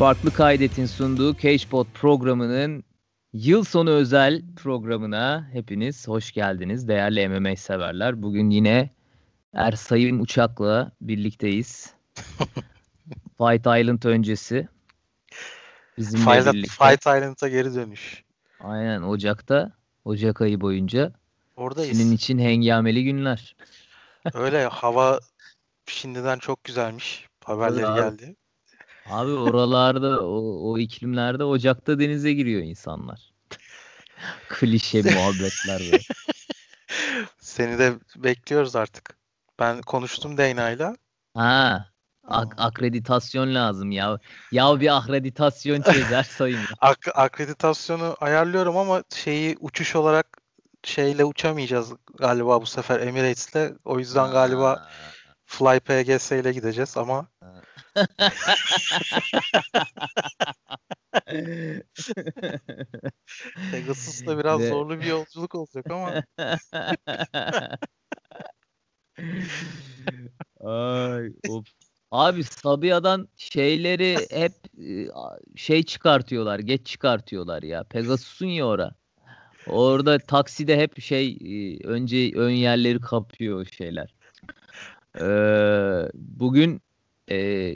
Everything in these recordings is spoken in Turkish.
Farklı Kaydet'in sunduğu CagePod programının yıl sonu özel programına hepiniz hoş geldiniz değerli MMA severler. Bugün yine Ersayım Uçak'la birlikteyiz. Fight Island öncesi. Bizimle Fight, birlikte. Fight Island'a geri dönüş. Aynen Ocak'ta, Ocak ayı boyunca. Oradayız. Senin için hengameli günler. Öyle hava şimdiden çok güzelmiş. Haberleri geldi. Abi oralarda o, o iklimlerde Ocak'ta denize giriyor insanlar. Klişe muhabbetler böyle. Seni de bekliyoruz artık. Ben konuştum Dayna'yla. Ha. Ak- akreditasyon lazım ya. Ya bir akreditasyon çözer sayın. Ak- akreditasyonu ayarlıyorum ama şeyi uçuş olarak şeyle uçamayacağız galiba bu sefer Emirates'le. O yüzden galiba Fly PGS ile gideceğiz ama Pegasus'ta biraz zorlu bir yolculuk olacak ama. Ay, of. Abi Sabiha'dan şeyleri hep e, şey çıkartıyorlar, geç çıkartıyorlar ya. Pegasus'un ya ora. Orada takside hep şey e, önce ön yerleri kapıyor şeyler. Ee, bugün e,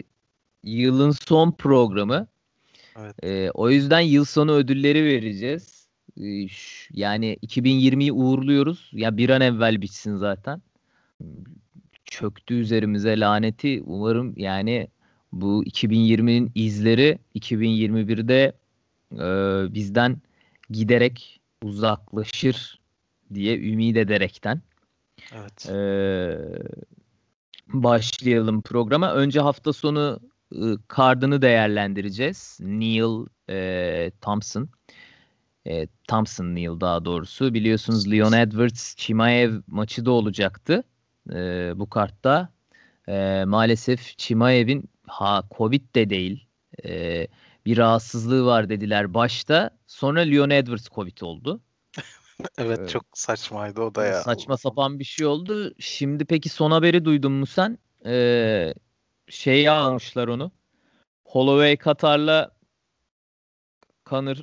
yılın son programı. Evet. E, o yüzden yıl sonu ödülleri vereceğiz. E, yani 2020'yi uğurluyoruz. Ya bir an evvel bitsin zaten. Çöktü üzerimize laneti. Umarım yani bu 2020'nin izleri 2021'de e, bizden giderek uzaklaşır diye ümit ederekten. Evet. E, başlayalım programa. Önce hafta sonu kardını değerlendireceğiz. Neil e, Thompson. E, Thompson Neil daha doğrusu. Biliyorsunuz Leon Edwards Chimaev maçı da olacaktı e, bu kartta. E, maalesef Chimaev'in ha Covid de değil e, bir rahatsızlığı var dediler başta. Sonra Leon Edwards Covid oldu. evet ee, çok saçmaydı o da ya. Saçma sapan bir şey oldu. Şimdi peki son haberi duydun mu sen? Ee, şeyi almışlar onu. Holloway Katar'la Conor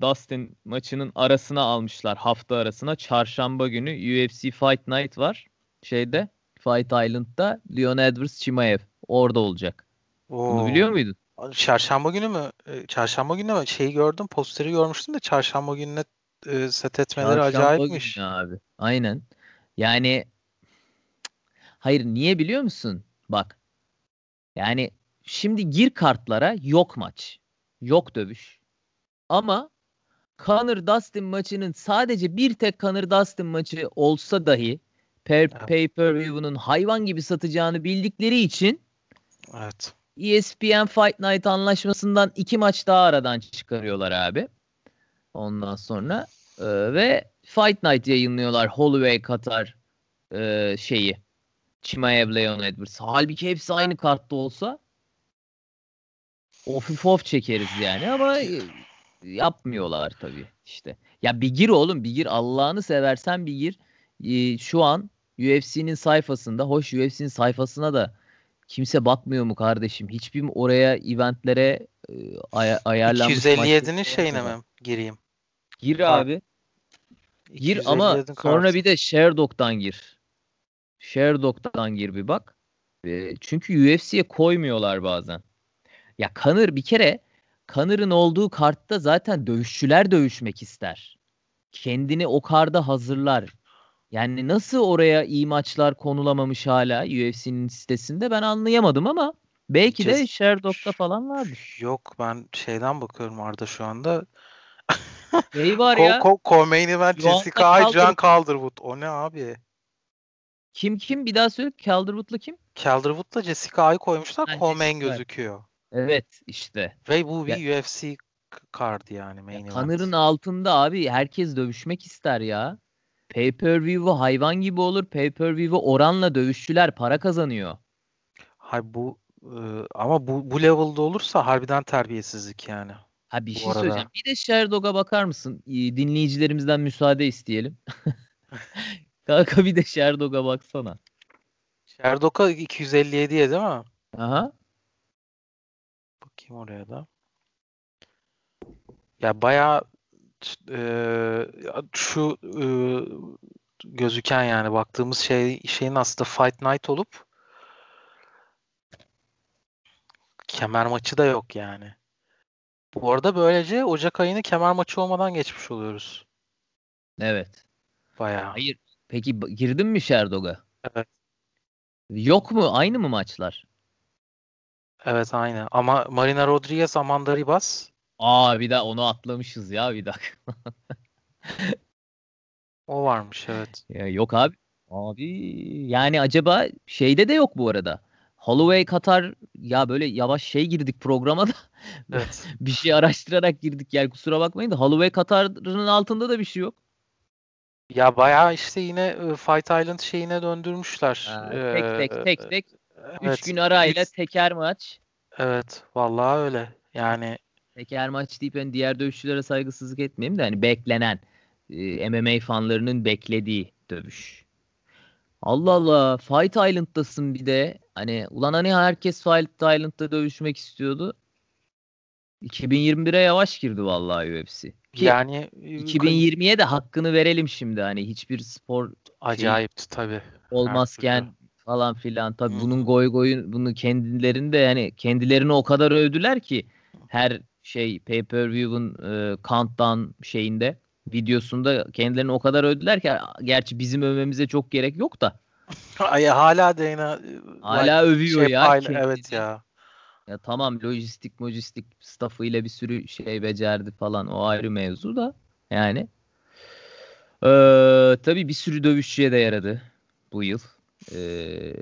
Dustin maçının arasına almışlar hafta arasına. Çarşamba günü UFC Fight Night var. Şeyde Fight Island'da Leon Edwards Chimaev orada olacak. Oo. Bunu biliyor muydun? Çarşamba günü mü? Ee, çarşamba günü mü? Şeyi gördüm, posteri görmüştüm de çarşamba gününe e, set etmeleri çarşamba acayipmiş. Günü abi. Aynen. Yani hayır niye biliyor musun? Bak. Yani şimdi gir kartlara yok maç. Yok dövüş. Ama Conor Dustin maçının sadece bir tek Conor Dustin maçı olsa dahi per, pay per view'unun hayvan gibi satacağını bildikleri için Evet. ESPN Fight Night anlaşmasından iki maç daha aradan çıkarıyorlar abi. Ondan sonra e, ve Fight Night yayınlıyorlar Holloway Katar e, şeyi. Chimaev Leon Edwards. Halbuki hepsi aynı kartta olsa of of çekeriz yani ama e, yapmıyorlar tabii işte. Ya bir gir oğlum bir gir Allah'ını seversen bir gir. Ee, şu an UFC'nin sayfasında hoş UFC'nin sayfasına da kimse bakmıyor mu kardeşim? Hiçbir oraya eventlere e, ay- ayarlanmış 257'nin şeyine mi gireyim? Gir abi. Gir ama sonra bir de Sherdog'dan gir. Sherdog'dan gir bir bak. E, çünkü UFC'ye koymuyorlar bazen. Ya Kanır bir kere Kanır'ın olduğu kartta zaten dövüşçüler dövüşmek ister. Kendini o karda hazırlar. Yani nasıl oraya iyi maçlar konulamamış hala UFC'nin sitesinde ben anlayamadım ama belki de Sherdog'da falan vardır. Yok ben şeyden bakıyorum Arda şu anda. Şey var ya. Co- Co- main event Jessica Ay, John Calderwood. O ne abi? Kim kim bir daha söyle. Calderwood'la kim? Calderwood'la Jessica Ay koymuşlar. Co-main gözüküyor. Evet işte. Ve bu bir ya, UFC card yani main event. Kanırın altında abi herkes dövüşmek ister ya. Pay per view'u hayvan gibi olur. Pay per view'u oranla dövüşçüler para kazanıyor. Hay bu e, ama bu bu level'da olursa harbiden terbiyesizlik yani. Ha bir bu şey arada. söyleyeceğim. Bir de Sherdog'a bakar mısın? Dinleyicilerimizden müsaade isteyelim. Kanka bir de Sherdog'a baksana. Sherdog'a 257'ye değil mi? Aha. Bakayım oraya da. Ya bayağı e, şu e, gözüken yani baktığımız şey şeyin aslında Fight Night olup kemer maçı da yok yani. Bu arada böylece Ocak ayını kemer maçı olmadan geçmiş oluyoruz. Evet. Bayağı. Hayır. Peki girdin mi Sherdog'a? Evet. Yok mu? Aynı mı maçlar? Evet aynı. Ama Marina Rodriguez, Amanda Ribas. Aa bir daha onu atlamışız ya bir dakika. o varmış evet. Ya, yok abi. Abi yani acaba şeyde de yok bu arada. Holloway Katar ya böyle yavaş şey girdik programa da evet. bir şey araştırarak girdik yani kusura bakmayın da Holloway Katar'ın altında da bir şey yok. Ya bayağı işte yine Fight Island şeyine döndürmüşler. Ha, tek tek tek tek. Evet. Üç gün arayla teker maç. Evet. Vallahi öyle. Yani teker maç deyip hani diğer dövüşçülere saygısızlık etmeyeyim de hani beklenen e, MMA fanlarının beklediği dövüş. Allah Allah Fight Island'dasın bir de. Hani ulan hani herkes Fight Island'da dövüşmek istiyordu. 2021'e yavaş girdi vallahi UFC. Ki yani 2020'ye de hakkını verelim şimdi hani hiçbir spor acayipti şey tabii. Olmazken falan filan. Tabii hmm. bunun goy goyun bunu kendilerinde yani kendilerini o kadar övdüler ki her şey pay-per-view'un e, countdown şeyinde videosunda kendilerini o kadar övdüler ki gerçi bizim övmemize çok gerek yok da. Ay hala Dana hala övüyor şey, ya. Kendini. Evet ya. Ya tamam lojistik lojistik staffıyla bir sürü şey becerdi falan o ayrı mevzu da yani. Ee, tabii bir sürü dövüşçüye de yaradı bu yıl. Ee,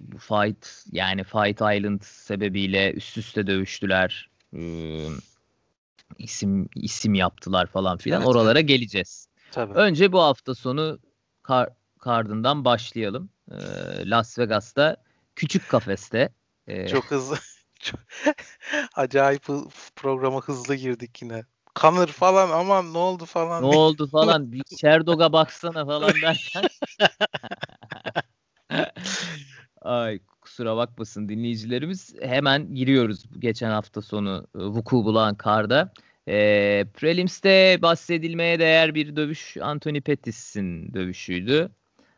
bu fight yani Fight Island sebebiyle üst üste dövüştüler. Ee, isim isim yaptılar falan filan. Evet, Oralara geleceğiz. Tabii. Önce bu hafta sonu kar, kardından başlayalım. Ee, Las Vegas'ta küçük kafeste. E, çok hızlı. Çok, acayip programa hızlı girdik yine. Kanır falan aman ne oldu falan. Ne oldu falan. Bir Şerdog'a baksana falan derken. Ay kusura bakmasın dinleyicilerimiz. Hemen giriyoruz geçen hafta sonu e, vuku bulan karda. E, Prelims'te bahsedilmeye değer bir dövüş Anthony Pettis'in dövüşüydü.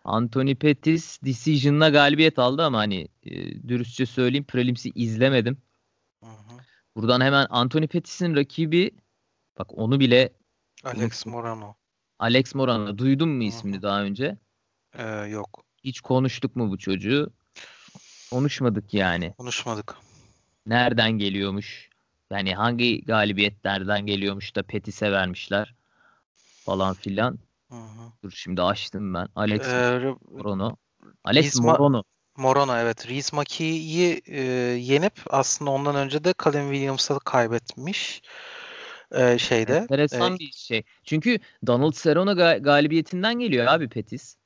Anthony Pettis decision'la galibiyet aldı ama hani e, dürüstçe söyleyeyim Prelims'i izlemedim. Hı hı. Buradan hemen Anthony Pettis'in rakibi bak onu bile Alex Morano. Alex Morano. Duydun mu ismini hı hı. daha önce? Ee, yok. Hiç konuştuk mu bu çocuğu? Konuşmadık yani. Konuşmadık. Nereden geliyormuş? Yani hangi galibiyetlerden geliyormuş da Petis'e vermişler falan filan. Hı hı. Dur şimdi açtım ben. Alex ee, Morono. Alex Reis Morono. Morono evet. Reese Mackey'i e, yenip aslında ondan önce de Colin Williams'a kaybetmiş e, şeyde. Enteresan e, bir şey. Çünkü Donald Cerrone ga- galibiyetinden geliyor abi Petis.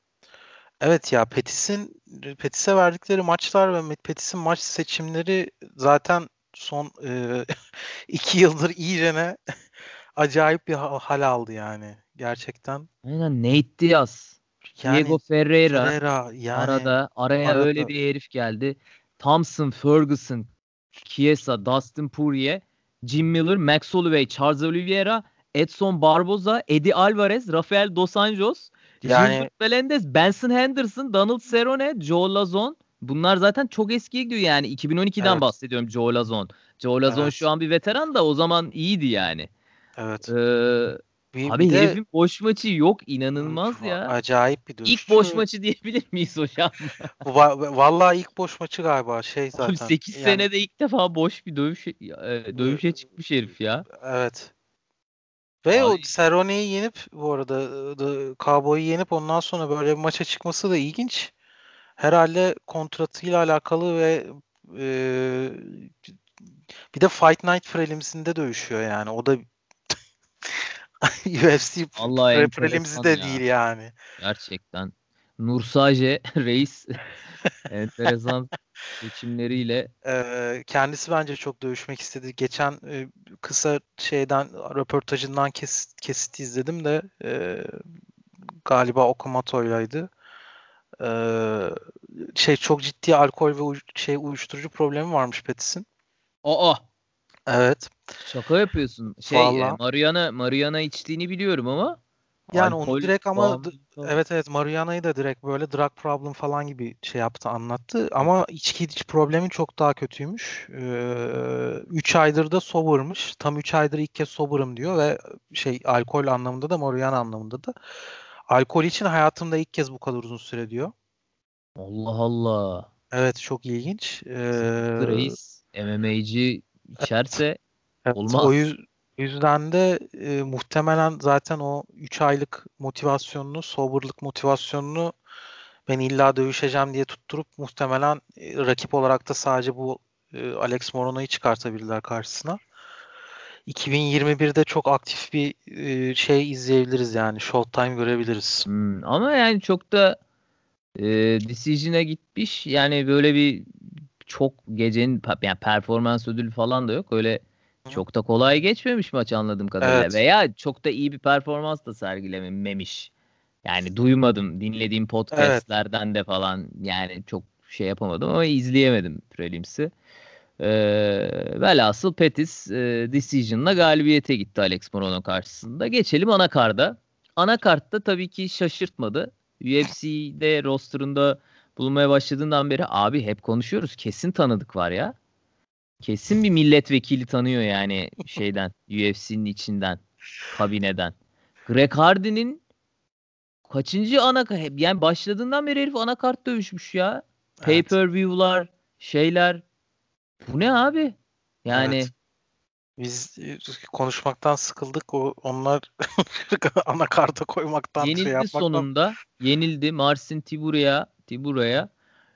Evet ya Petis'in Petis'e verdikleri maçlar ve Petis'in maç seçimleri zaten son e, iki yıldır iyicene acayip bir hal aldı yani gerçekten. Aynen Nate Diaz. Yani, Diego Ferreira, Ferreira yani, arada araya arada. öyle bir herif geldi. Thompson, Ferguson, Chiesa, Dustin Poirier, Jim Miller, Max Holloway, Charles Oliveira, Edson Barboza, Eddie Alvarez, Rafael Dos Anjos, yani... Gilbert Melendez, Benson Henderson, Donald Cerrone, Joe Lazon. Bunlar zaten çok eskiye gidiyor yani. 2012'den evet. bahsediyorum Joe Lazon. Joe Lazon evet. şu an bir veteran da o zaman iyiydi yani. Evet. Ee, bir, abi bir herifin de, boş maçı yok inanılmaz ya. Acayip bir dövüş. İlk boş maçı diyebilir miyiz hocam? Vallahi ilk boş maçı galiba şey zaten. Abi 8 yani... senede ilk defa boş bir dövüş e, dövüşe çıkmış herif ya. Evet. Ve Ay. o Cerrone'yi yenip bu arada Cowboy'u yenip ondan sonra böyle bir maça çıkması da ilginç. Herhalde kontratıyla alakalı ve e, bir de Fight Night Prelims'inde dövüşüyor yani. O da UFC Prelims'i de ya. değil yani. Gerçekten. Nursace Reis enteresan seçimleriyle. Ee, kendisi bence çok dövüşmek istedi. Geçen e, kısa şeyden röportajından kes, kesit izledim de e, galiba Okumato'ylaydı. Ee, şey çok ciddi alkol ve uy- şey uyuşturucu problemi varmış Petis'in. Aa. Evet. Şaka yapıyorsun. Şey Vallahi. Mariana Mariana içtiğini biliyorum ama yani onu direkt ama evet evet Mariana'yı da direkt böyle drug problem falan gibi şey yaptı anlattı ama içki iç problemi çok daha kötüymüş. 3 ee, aydır da sober'mış. Tam 3 aydır ilk kez sober'ım diyor ve şey alkol anlamında da Mariana anlamında da alkol için hayatımda ilk kez bu kadar uzun süre diyor. Allah Allah. Evet çok ilginç. Ee, Reis MMA'ci içerse evet, olmaz. O yüz, yüzden de e, muhtemelen zaten o 3 aylık motivasyonunu, soberlık motivasyonunu ben illa dövüşeceğim diye tutturup muhtemelen e, rakip olarak da sadece bu e, Alex Morona'yı çıkartabilirler karşısına. 2021'de çok aktif bir e, şey izleyebiliriz yani. Showtime görebiliriz. Hmm, ama yani çok da e, Decision'a gitmiş. Yani böyle bir çok gecenin yani performans ödülü falan da yok. Öyle çok da kolay geçmemiş maç anladığım kadarıyla. Evet. Veya çok da iyi bir performans da sergilememiş. Yani duymadım dinlediğim podcastlerden evet. de falan yani çok şey yapamadım ama izleyemedim prelims'i. Ee, velhasıl Pettis e, Decision'la galibiyete gitti Alex Morono karşısında. Geçelim anakarda. Anakartta tabii ki şaşırtmadı. UFC'de rosterında bulunmaya başladığından beri abi hep konuşuyoruz. Kesin tanıdık var ya. Kesin bir milletvekili tanıyor yani şeyden UFC'nin içinden kabineden. Greg Hardy'nin kaçıncı ana yani başladığından beri herif anakart dövüşmüş ya. Pay per view'lar, şeyler. Bu ne abi? Yani evet. Biz konuşmaktan sıkıldık. O onlar anakarta koymaktan yenildi şey yapmaktan. sonunda. Yenildi Marcin Tibura'ya,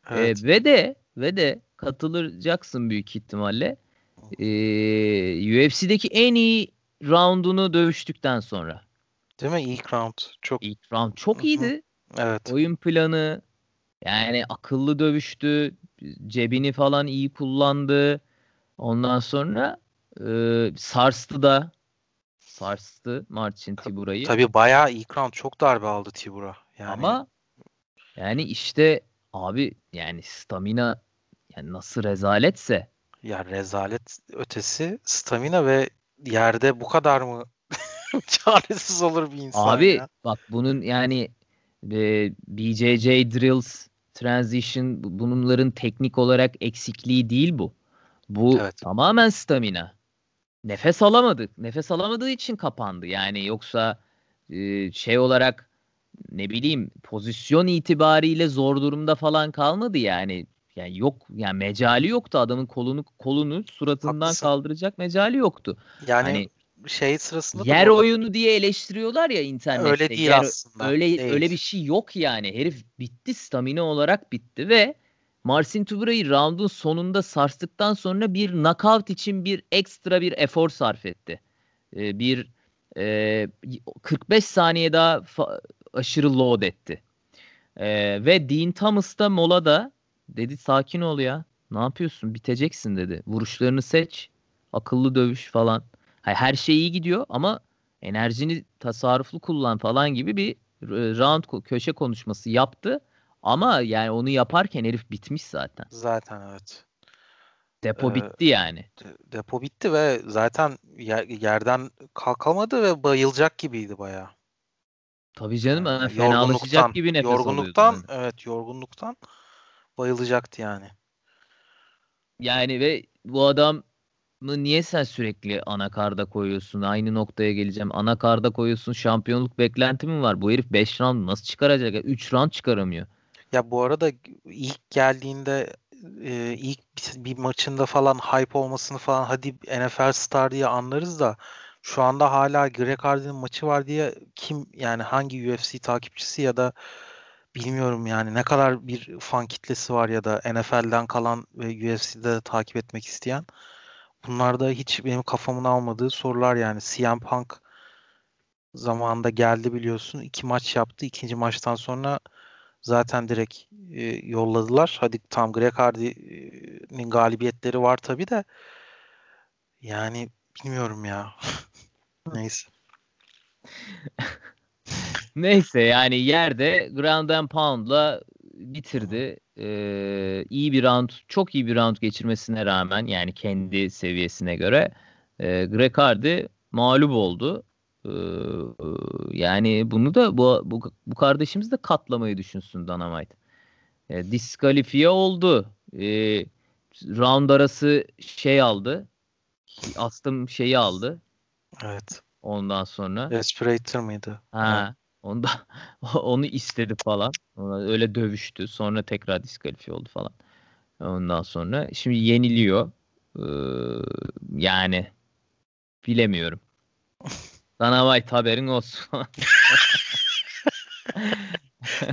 Tibura'ya. Evet. Ee, ve de ve de katılacaksın büyük ihtimalle. Ee, UFC'deki en iyi roundunu dövüştükten sonra. Değil mi? İlk round. Çok İlk round çok iyiydi. Evet. Oyun planı yani akıllı dövüştü. Cebini falan iyi kullandı. Ondan sonra e, sarstı da sarstı Marcin Tibura'yı. Tabii bayağı ilk round çok darbe aldı Tibura. Yani... Ama yani işte abi yani stamina yani nasıl rezaletse. Ya rezalet ötesi stamina ve yerde bu kadar mı çaresiz olur bir insan Abi ya? bak bunun yani e, BJJ drills transition bunların teknik olarak eksikliği değil bu. Bu evet. tamamen stamina. Nefes alamadı. Nefes alamadığı için kapandı. Yani yoksa e, şey olarak ne bileyim pozisyon itibariyle zor durumda falan kalmadı yani. Yani yok yani mecali yoktu adamın kolunu kolunu suratından Haklısın. kaldıracak mecali yoktu. Yani hani, şey sırasında yer da oyunu diye eleştiriyorlar ya internette. Öyle değil yer, aslında. Öyle değil. öyle bir şey yok yani. Herif bitti stamina olarak bitti ve Marcin Tubura'yı roundun sonunda sarstıktan sonra bir knockout için bir ekstra bir efor sarf etti. Ee, bir e, 45 saniye daha aşırı load etti. Ee, ve Dean Thomas da molada Dedi sakin ol ya. Ne yapıyorsun? Biteceksin dedi. Vuruşlarını seç. Akıllı dövüş falan. Her şey iyi gidiyor ama enerjini tasarruflu kullan falan gibi bir round köşe konuşması yaptı. Ama yani onu yaparken herif bitmiş zaten. Zaten evet. Depo ee, bitti yani. Depo bitti ve zaten yer, yerden kalkamadı ve bayılacak gibiydi bayağı. Tabii canım yani fenalaşacak gibi nefes yorgunluktan. Yani. Evet yorgunluktan bayılacaktı yani. Yani ve bu adam niye sen sürekli anakarda koyuyorsun? Aynı noktaya geleceğim. Anakarda koyuyorsun. Şampiyonluk beklenti mi var? Bu herif 5 round nasıl çıkaracak? 3 round çıkaramıyor. Ya bu arada ilk geldiğinde e, ilk bir maçında falan hype olmasını falan hadi NFL star diye anlarız da şu anda hala Greg Hardy'nin maçı var diye kim yani hangi UFC takipçisi ya da bilmiyorum yani ne kadar bir fan kitlesi var ya da NFL'den kalan ve UFC'de takip etmek isteyen. Bunlar da hiç benim kafamın almadığı sorular yani. CM Punk zamanında geldi biliyorsun. iki maç yaptı. İkinci maçtan sonra zaten direkt e, yolladılar. Hadi tam Greg Hardy'nin galibiyetleri var tabi de yani bilmiyorum ya. Neyse. Neyse yani yerde ground and pound'la bitirdi. e, iyi bir round, çok iyi bir round geçirmesine rağmen yani kendi seviyesine göre e, Greg Hardy mağlup oldu. E, yani bunu da bu, bu, bu kardeşimiz de katlamayı düşünsün Dynamite. E, diskalifiye oldu. E, round arası şey aldı. Astım şeyi aldı. Evet. Ondan sonra. Respirator mıydı? Ha. Evet. Onda onu istedi falan. Öyle dövüştü. Sonra tekrar diskalifiye oldu falan. Ondan sonra şimdi yeniliyor. Ee, yani bilemiyorum. Dana White haberin olsun.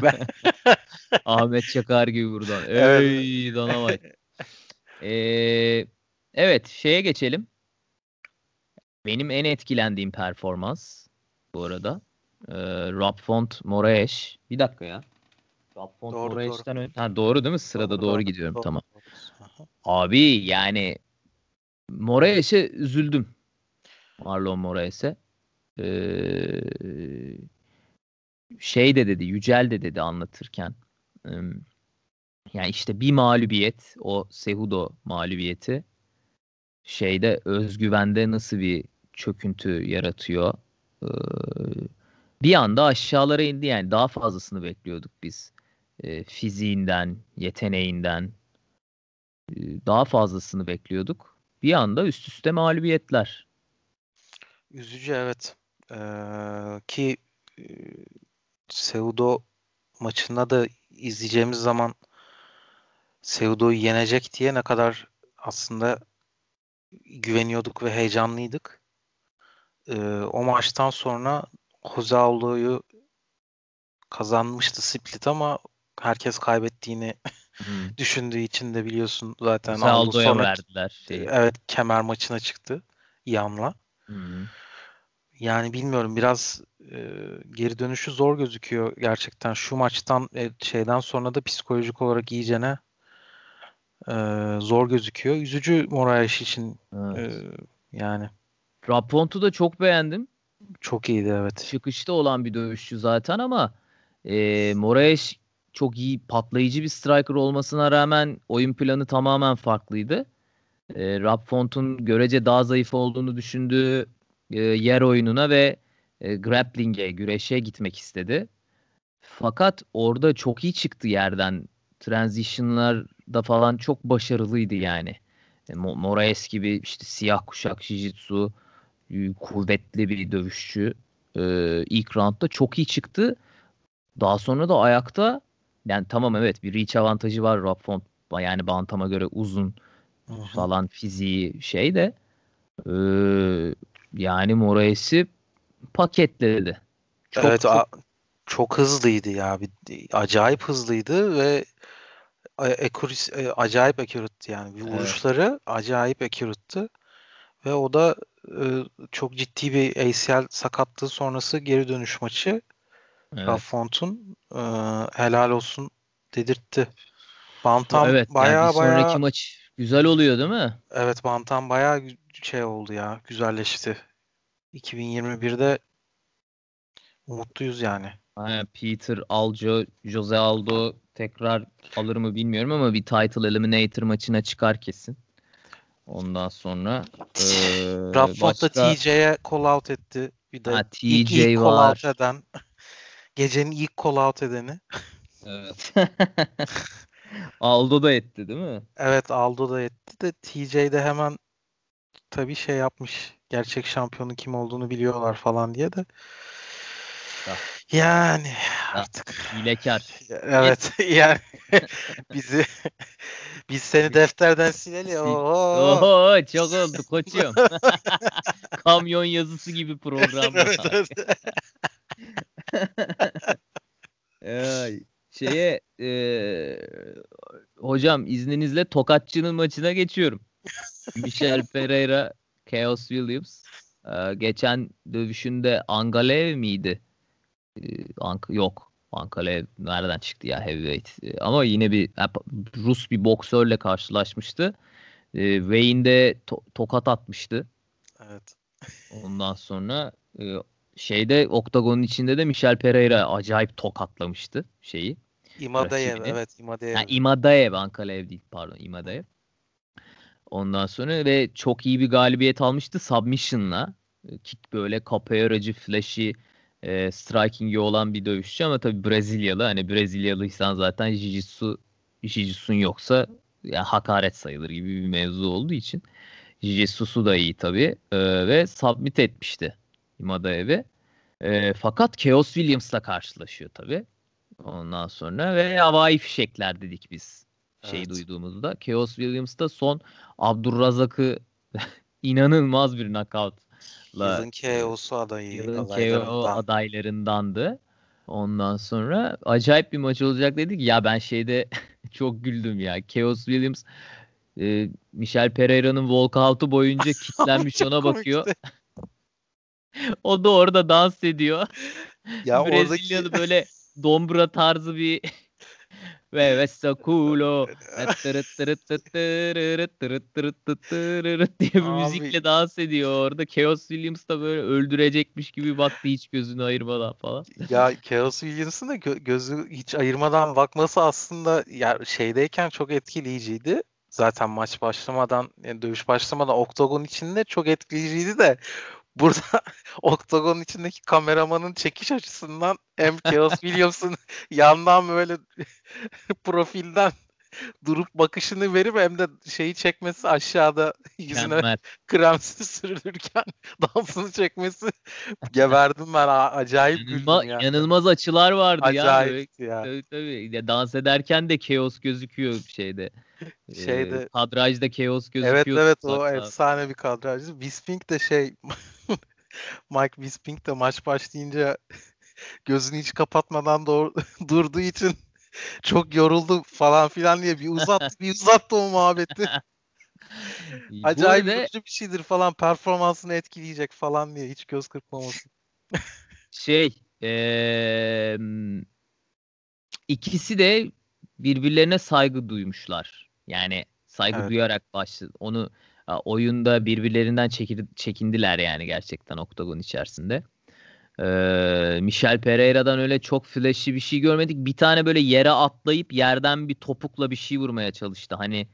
ben... Ahmet Çakar gibi buradan. Ey evet. Dana White. Ee, evet şeye geçelim. Benim en etkilendiğim performans bu arada. Ee, Rob Font Moraes. Bir dakika ya. Rob Font doğru, Moraes'ten önce. Ha, doğru değil mi? Sırada doğru, doğru, doğru gidiyorum. Doğru, tamam. Doğru. Abi yani Moraes'e üzüldüm. Marlon Moraes'e. Ee, şey de dedi, Yücel de dedi anlatırken. Yani işte bir mağlubiyet, o Sehudo mağlubiyeti şeyde özgüvende nasıl bir çöküntü yaratıyor. Ee, bir anda aşağılara indi yani daha fazlasını bekliyorduk biz. E, fiziğinden, yeteneğinden e, daha fazlasını bekliyorduk. Bir anda üst üste mağlubiyetler. Üzücü evet. Ee, ki e, Seudo maçında da izleyeceğimiz zaman Seudo'yu yenecek diye ne kadar aslında güveniyorduk ve heyecanlıydık. Ee, o maçtan sonra Aldo'yu kazanmıştı Split ama herkes kaybettiğini hmm. düşündüğü için de biliyorsun zaten Jose Aldo'ya sonra, verdiler. Şeyi. Evet kemer maçına çıktı Yan'la. Hmm. Yani bilmiyorum biraz e, geri dönüşü zor gözüküyor gerçekten. Şu maçtan e, şeyden sonra da psikolojik olarak iyicene e, zor gözüküyor. Üzücü Moraes için evet. e, yani. Rapont'u da çok beğendim. Çok iyiydi evet. Çıkışta olan bir dövüşçü zaten ama e, Moraes çok iyi patlayıcı bir striker olmasına rağmen oyun planı tamamen farklıydı. E, Rapfont'un görece daha zayıf olduğunu düşündüğü e, yer oyununa ve e, grappling'e, güreşe gitmek istedi. Fakat orada çok iyi çıktı yerden. Transition'larda falan çok başarılıydı yani. E, Moraes gibi işte siyah kuşak jiu-jitsu, kuvvetli bir dövüşçü. Ee, ilk roundda çok iyi çıktı. Daha sonra da ayakta yani tamam evet bir reach avantajı var Rob Font. Yani Bantam'a göre uzun Hı-hı. falan fiziği şey de e, yani Moraes'i paketledi. Çok, evet çok... A- çok hızlıydı ya. Bir, acayip hızlıydı ve accuracy, acayip accurate yani. Bir vuruşları evet. acayip accurate'tı. Ve o da e, çok ciddi bir ACL sakatlığı sonrası geri dönüş maçı. Evet. Rafont'un e, helal olsun dedirtti. Bantam evet, bayağı yani bayağı sonraki maç güzel oluyor değil mi? Evet Bantam bayağı şey oldu ya. Güzelleşti. 2021'de umutluyuz yani. Aynen, Peter Aljo, Jose Aldo tekrar alır mı bilmiyorum ama bir title eliminator maçına çıkar kesin. Ondan sonra e, Rafford başka... da TJ'ye call out etti. Bir de ha, TJ ilk, ilk call out eden gecenin ilk call out edeni. Evet. Aldo da etti değil mi? Evet Aldo da etti de TJ de hemen tabii şey yapmış. Gerçek şampiyonun kim olduğunu biliyorlar falan diye de. Ya. Yani artık. Hilekar. Evet yani bizi biz seni defterden sileli. Oho. Oho çok oldu koçum. Kamyon yazısı gibi program. evet, evet. şeye e, hocam izninizle Tokatçı'nın maçına geçiyorum. Michel Pereira, Chaos Williams. Ee, geçen dövüşünde Angalev miydi? Ee, Ank yok. Ankalev nereden çıktı ya heavyweight. Ee, ama yine bir Rus bir boksörle karşılaşmıştı. Ee, Wayne'de to- tokat atmıştı. Evet. Ondan sonra e, şeyde oktagonun içinde de Michel Pereira acayip tokatlamıştı şeyi. Rakibini. evet Imadaev. Ha, Imadaev Ankalev değil pardon Imadaev. Ondan sonra ve çok iyi bir galibiyet almıştı submission'la. Kick böyle capoeiracı, flashy, e, striking'i olan bir dövüşçü ama tabii Brezilyalı. Hani Brezilyalıysan zaten jiu-jitsu jiu-jitsu'un yoksa yani hakaret sayılır gibi bir mevzu olduğu için. Jiu-jitsu'su da iyi tabii. E, ve submit etmişti Imadaev'i. E, fakat Chaos Williams'la karşılaşıyor tabii. Ondan sonra ve havai fişekler dedik biz şey Evet. duyduğumuzda. Chaos Williams da son Abdurrazak'ı inanılmaz bir knockoutla Yılın KO'su adayı yılın KO adaylarından. adaylarındandı. Ondan sonra acayip bir maç olacak dedik. Ya ben şeyde çok güldüm ya. Chaos Williams e, Michel Pereira'nın walkout'u boyunca kitlenmiş ona bakıyor. O da orada dans ediyor. Ya Brezilyalı oradaki böyle dombra tarzı bir ve Vestaculo diye bir Abi. müzikle dans ediyor orada. Chaos Williams da böyle öldürecekmiş gibi baktı hiç gözünü ayırmadan falan. ya Chaos Williams'ın da gö- gözü hiç ayırmadan bakması aslında ya şeydeyken çok etkileyiciydi. Zaten maç başlamadan, yani dövüş başlamadan oktagon içinde çok etkileyiciydi de burada oktagon içindeki kameramanın çekiş açısından hem Chaos Williams'ın yandan böyle profilden durup bakışını verip hem de şeyi çekmesi aşağıda yüzüne Mükemmel. kremsi sürülürken dansını çekmesi geberdim ben acayip İnanılma- güldüm ya. inanılmaz açılar vardı ya. Acayip ya. tabii, tabii. Ya dans ederken de Chaos gözüküyor şeyde. Ee, Şeyde- kadrajda Chaos Evet gözüküyor. evet o hatta. efsane bir kadrajdı. Bisping de şey Mike Bisping de maç başlayınca gözünü hiç kapatmadan doğru, durduğu için çok yoruldu falan filan diye bir uzattı bir uzattı o muhabbeti. Acayip yorucu bir şeydir falan performansını etkileyecek falan diye hiç göz kırpmaması. şey eee, ikisi de birbirlerine saygı duymuşlar. Yani saygı Evet. duyarak başladı. Onu oyunda birbirlerinden çekil- çekindiler yani gerçekten oktagon içerisinde. Eee Michel Pereira'dan öyle çok flashy bir şey görmedik. Bir tane böyle yere atlayıp yerden bir topukla bir şey vurmaya çalıştı. Hani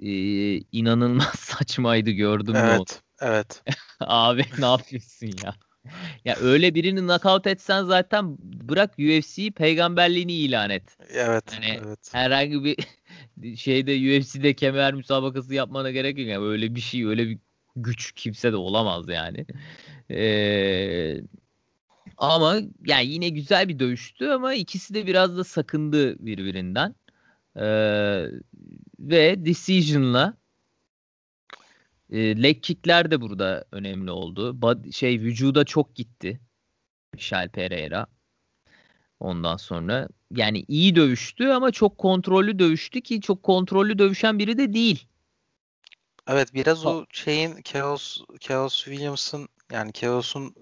eee, inanılmaz saçmaydı gördüm onu? Evet. Evet. Abi ne yapıyorsun ya? Ya öyle birini knockout etsen zaten bırak UFC'yi peygamberliğini ilan et. Evet. Yani evet. Herhangi bir şeyde UFC'de kemer müsabakası yapmana gerek yok. Yani öyle bir şey, öyle bir güç kimse de olamaz yani. Ee, ama yani yine güzel bir dövüştü ama ikisi de biraz da sakındı birbirinden. Ee, ve decision'la e, leg kickler de burada önemli oldu. Bod- şey vücuda çok gitti. Michel Pereira. Ondan sonra yani iyi dövüştü ama çok kontrollü dövüştü ki çok kontrollü dövüşen biri de değil. Evet biraz o şeyin Chaos Chaos Williams'ın yani Chaos'un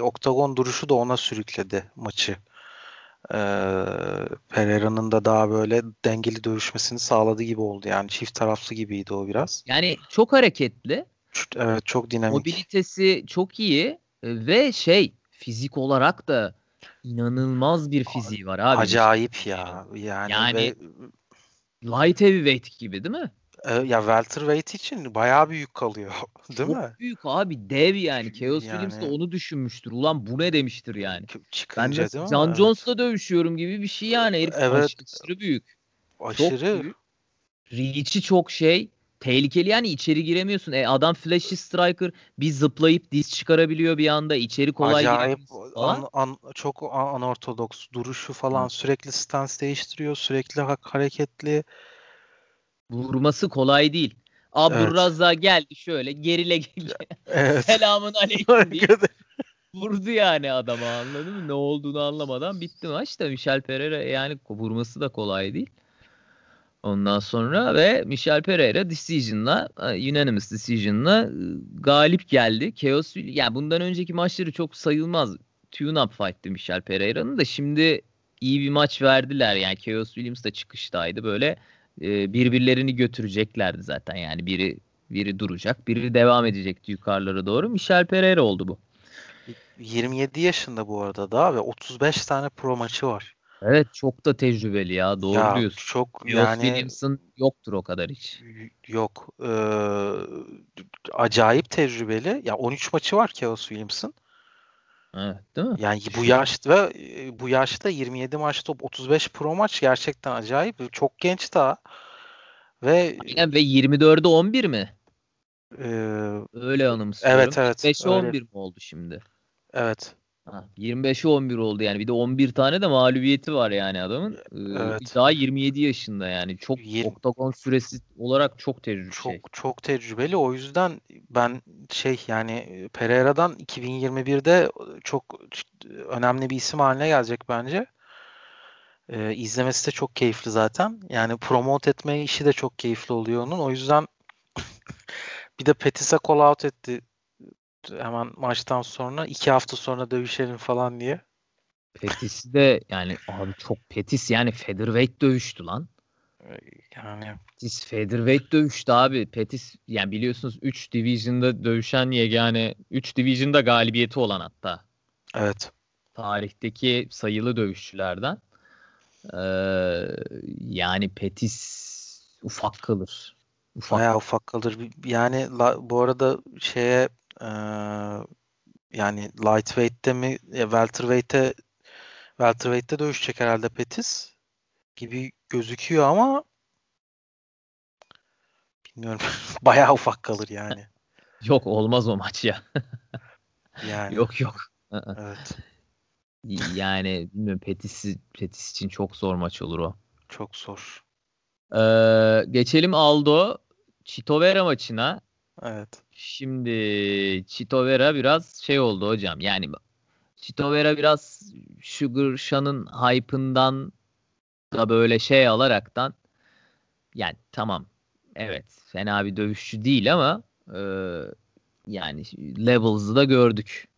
oktagon duruşu da ona sürükledi maçı. Ee, Pereira'nın da daha böyle dengeli dövüşmesini sağladığı gibi oldu. Yani çift taraflı gibiydi o biraz. Yani çok hareketli. Evet çok dinamik. Mobilitesi çok iyi e, ve şey fizik olarak da inanılmaz bir fiziği var abi. Acayip ya. Yani, Yani- ve, Light heavyweight gibi değil mi? E, ya welterweight için bayağı büyük kalıyor. Değil çok mi? büyük abi dev yani. Chaos Williams da Yani- onu düşünmüştür. Ulan bu ne demiştir yani. K- Ben Çıkınca de değil mi? John Evet. Jones'la dövüşüyorum gibi bir şey yani. Herif Evet. aşırı büyük. Çok Aşırı. büyük. Reach'i çok şey. Tehlikeli yani içeri giremiyorsun. E adam flashy striker bir zıplayıp diz çıkarabiliyor bir anda. içeri kolay Acayip an, an, çok an- anortodoks duruşu falan Hı. sürekli stans değiştiriyor sürekli ha- hareketli Vurması kolay değil. Abdurrazzak geldi şöyle gerile gerile. evet Selamun aleyküm diye vurdu yani adama anladın mı? Ne olduğunu anlamadan bitti maç da Michel Pereira yani vurması da kolay değil. Ondan sonra ve Michel Pereira decision'la e, unanimous decision'la e, galip geldi. Chaos yani bundan önceki maçları çok sayılmaz. Tune up fight'tı Michel Pereira'nın da şimdi iyi bir maç verdiler. Yani Chaos Williams da çıkıştaydı böyle e, birbirlerini götüreceklerdi zaten. Yani biri biri duracak, biri devam edecekti yukarılara doğru. Michel Pereira oldu bu. 27 yaşında bu arada daha ve 35 tane pro maçı var. Evet çok da tecrübeli ya doğru Ya diyorsun. çok yani Williamson yoktur o kadar hiç. yok. Ee, acayip tecrübeli. Ya 13 maçı var Chaos Williams'ın. Evet değil mi? Yani bu yaşta bu yaşta 27 maçta 35 pro maç gerçekten acayip. Çok genç daha. Ve Aynen ve 24'e 11 mi? e, Öyle anımsıyorum. evet evet 5'e öyle. 11 mi oldu şimdi? Evet. Ha, 25'e 11 oldu yani. Bir de 11 tane de mağlubiyeti var yani adamın. Ee, Evet. Daha 27 yaşında yani. Çok Yirmi- oktagon süresi olarak çok tecrübeli Çok şey. çok tecrübeli. O yüzden ben şey yani Pereira'dan 2021'de çok önemli bir isim haline gelecek bence. Ee, izlemesi de çok keyifli zaten. Yani promote etme işi de çok keyifli oluyor onun. O yüzden bir de Petis'e call out etti hemen maçtan sonra. iki hafta sonra dövüşelim falan diye. Petis de yani abi çok Petis yani featherweight dövüştü lan. Yani Petis featherweight dövüştü abi. Petis yani biliyorsunuz 3 division'da dövüşen yegane 3 division'da galibiyeti olan hatta. evet. tarihteki sayılı dövüşçülerden. Ee, yani Petis ufak kalır. Ufak. Bayağı ufak kalır. Yani la- bu arada şeye eee, yani lightweight'te mi e, welterweight'te welterweight'te dövüşecek herhalde Pettis gibi gözüküyor ama bilmiyorum. Bayağı ufak kalır yani. Yok olmaz o maç ya. Yani Yok yok. Evet. Yani bilmiyorum Petis, Petis için çok zor maç olur o. Çok zor. Ee, geçelim Aldo Chito Vera maçına. Evet. Şimdi Chito Vera biraz şey oldu hocam. Yani Chito Vera biraz Sugar Sha'nın hype'ından da böyle şey alaraktan yani tamam evet fena bir dövüşçü değil ama e, yani Levels'ı da gördük.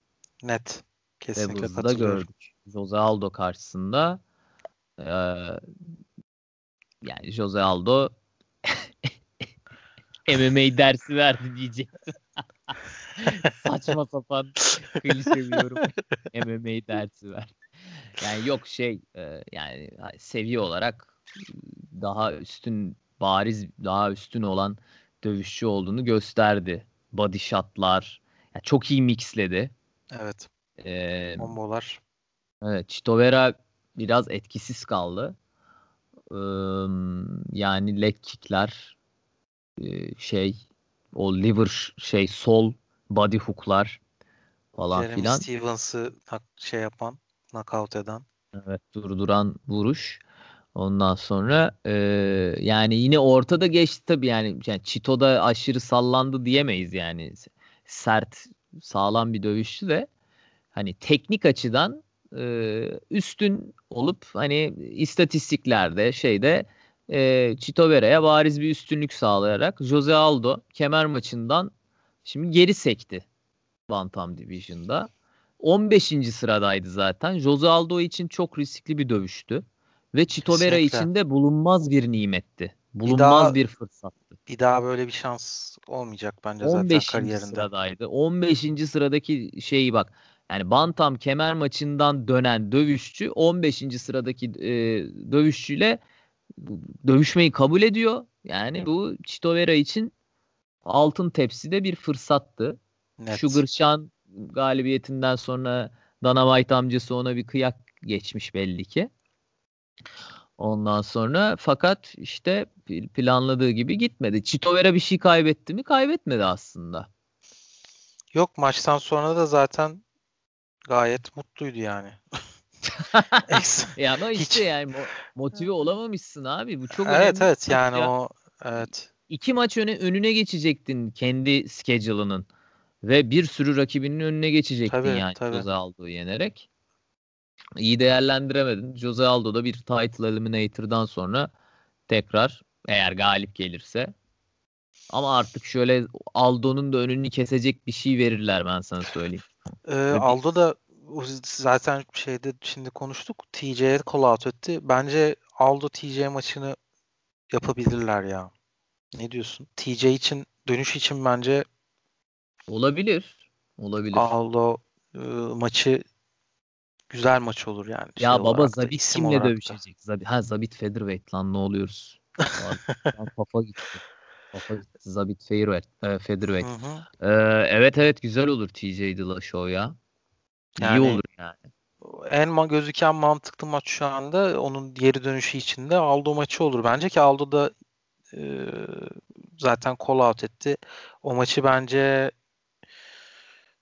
Net. Kesinlikle Levels'ı da gördük. Jose Aldo karşısında e, yani Jose Aldo MMA dersi verdi diyecektim. Saçma sapan klişe bir yorum. MMA dersi verdi. Yani yok şey e, yani seviye olarak daha üstün bariz daha üstün olan dövüşçü olduğunu gösterdi. Body shotlar. Yani çok iyi mixledi. Evet. Ee, Bombolar. Evet, Chito Vera biraz etkisiz kaldı. Ee, yani leg kickler şey o liver şey sol body hooklar falan Jeremy filan Stevens'ı şey yapan, knockout eden. evet durduran vuruş. Ondan sonra e, yani yine ortada geçti tabii yani, yani Chito'da aşırı sallandı diyemeyiz yani. Sert, sağlam bir dövüşçü de hani teknik açıdan e, üstün olup hani istatistiklerde şeyde e, Chito Vera'ya bariz bir üstünlük sağlayarak Jose Aldo kemer maçından şimdi geri sekti Bantam Division'da. 15. sıradaydı zaten. Jose Aldo için çok riskli bir dövüştü. Ve Chito Vera için de bulunmaz bir nimetti. Bulunmaz daha- bir fırsattı. Bir daha böyle bir şans olmayacak bence 15. zaten kariyerinde. sıradaydı. 15. sıradaki şeyi bak. Yani Bantam kemer maçından dönen dövüşçü 15. sıradaki e, dövüşçüyle dövüşmeyi kabul ediyor. Yani bu Chito Vera için altın tepside bir fırsattı. Net. Sugar Sean galibiyetinden sonra Dana White amcası ona bir kıyak geçmiş belli ki. Ondan sonra fakat işte planladığı gibi gitmedi. Chito Vera bir şey kaybetti mi? Kaybetmedi aslında. Yok maçtan sonra da zaten gayet mutluydu yani. E ama Hiç- işte yani mo- motive olamamışsın abi. Bu çok evet önemli evet maç yani ya. o evet İki maç öne, önüne geçecektin kendi schedule'ının. Ve bir sürü rakibinin önüne geçecektin Tabii, yani tabii. Jose Aldo'yu yenerek. İyi değerlendiremedin. Jose Aldo da bir title eliminator'dan sonra tekrar eğer galip gelirse ama artık şöyle Aldo'nun da önünü kesecek bir şey verirler ben sana söyleyeyim. Ee, Aldo da zaten şeyde şimdi konuştuk TJ'ye call out etti. Bence Aldo TJ maçını yapabilirler ya. Ne diyorsun? TJ için dönüş için bence Olabilir. Olabilir. Aldo e, maçı güzel maç olur yani. Ya şey baba Zabit kimle dövüşecek? Zabit, ha Zabit Featherweight lan ne oluyoruz? Kafa gitti. Kafa gitti. Zabit Featherweight. E, Featherweight. Hı hı. Ee, evet evet güzel olur TJ Dillashaw ya. İyi Yani- olur yani. En gözüken mantıklı maç şu anda onun geri dönüşü için de Aldo maçı olur. Bence ki Aldo da e, zaten call out etti. O maçı bence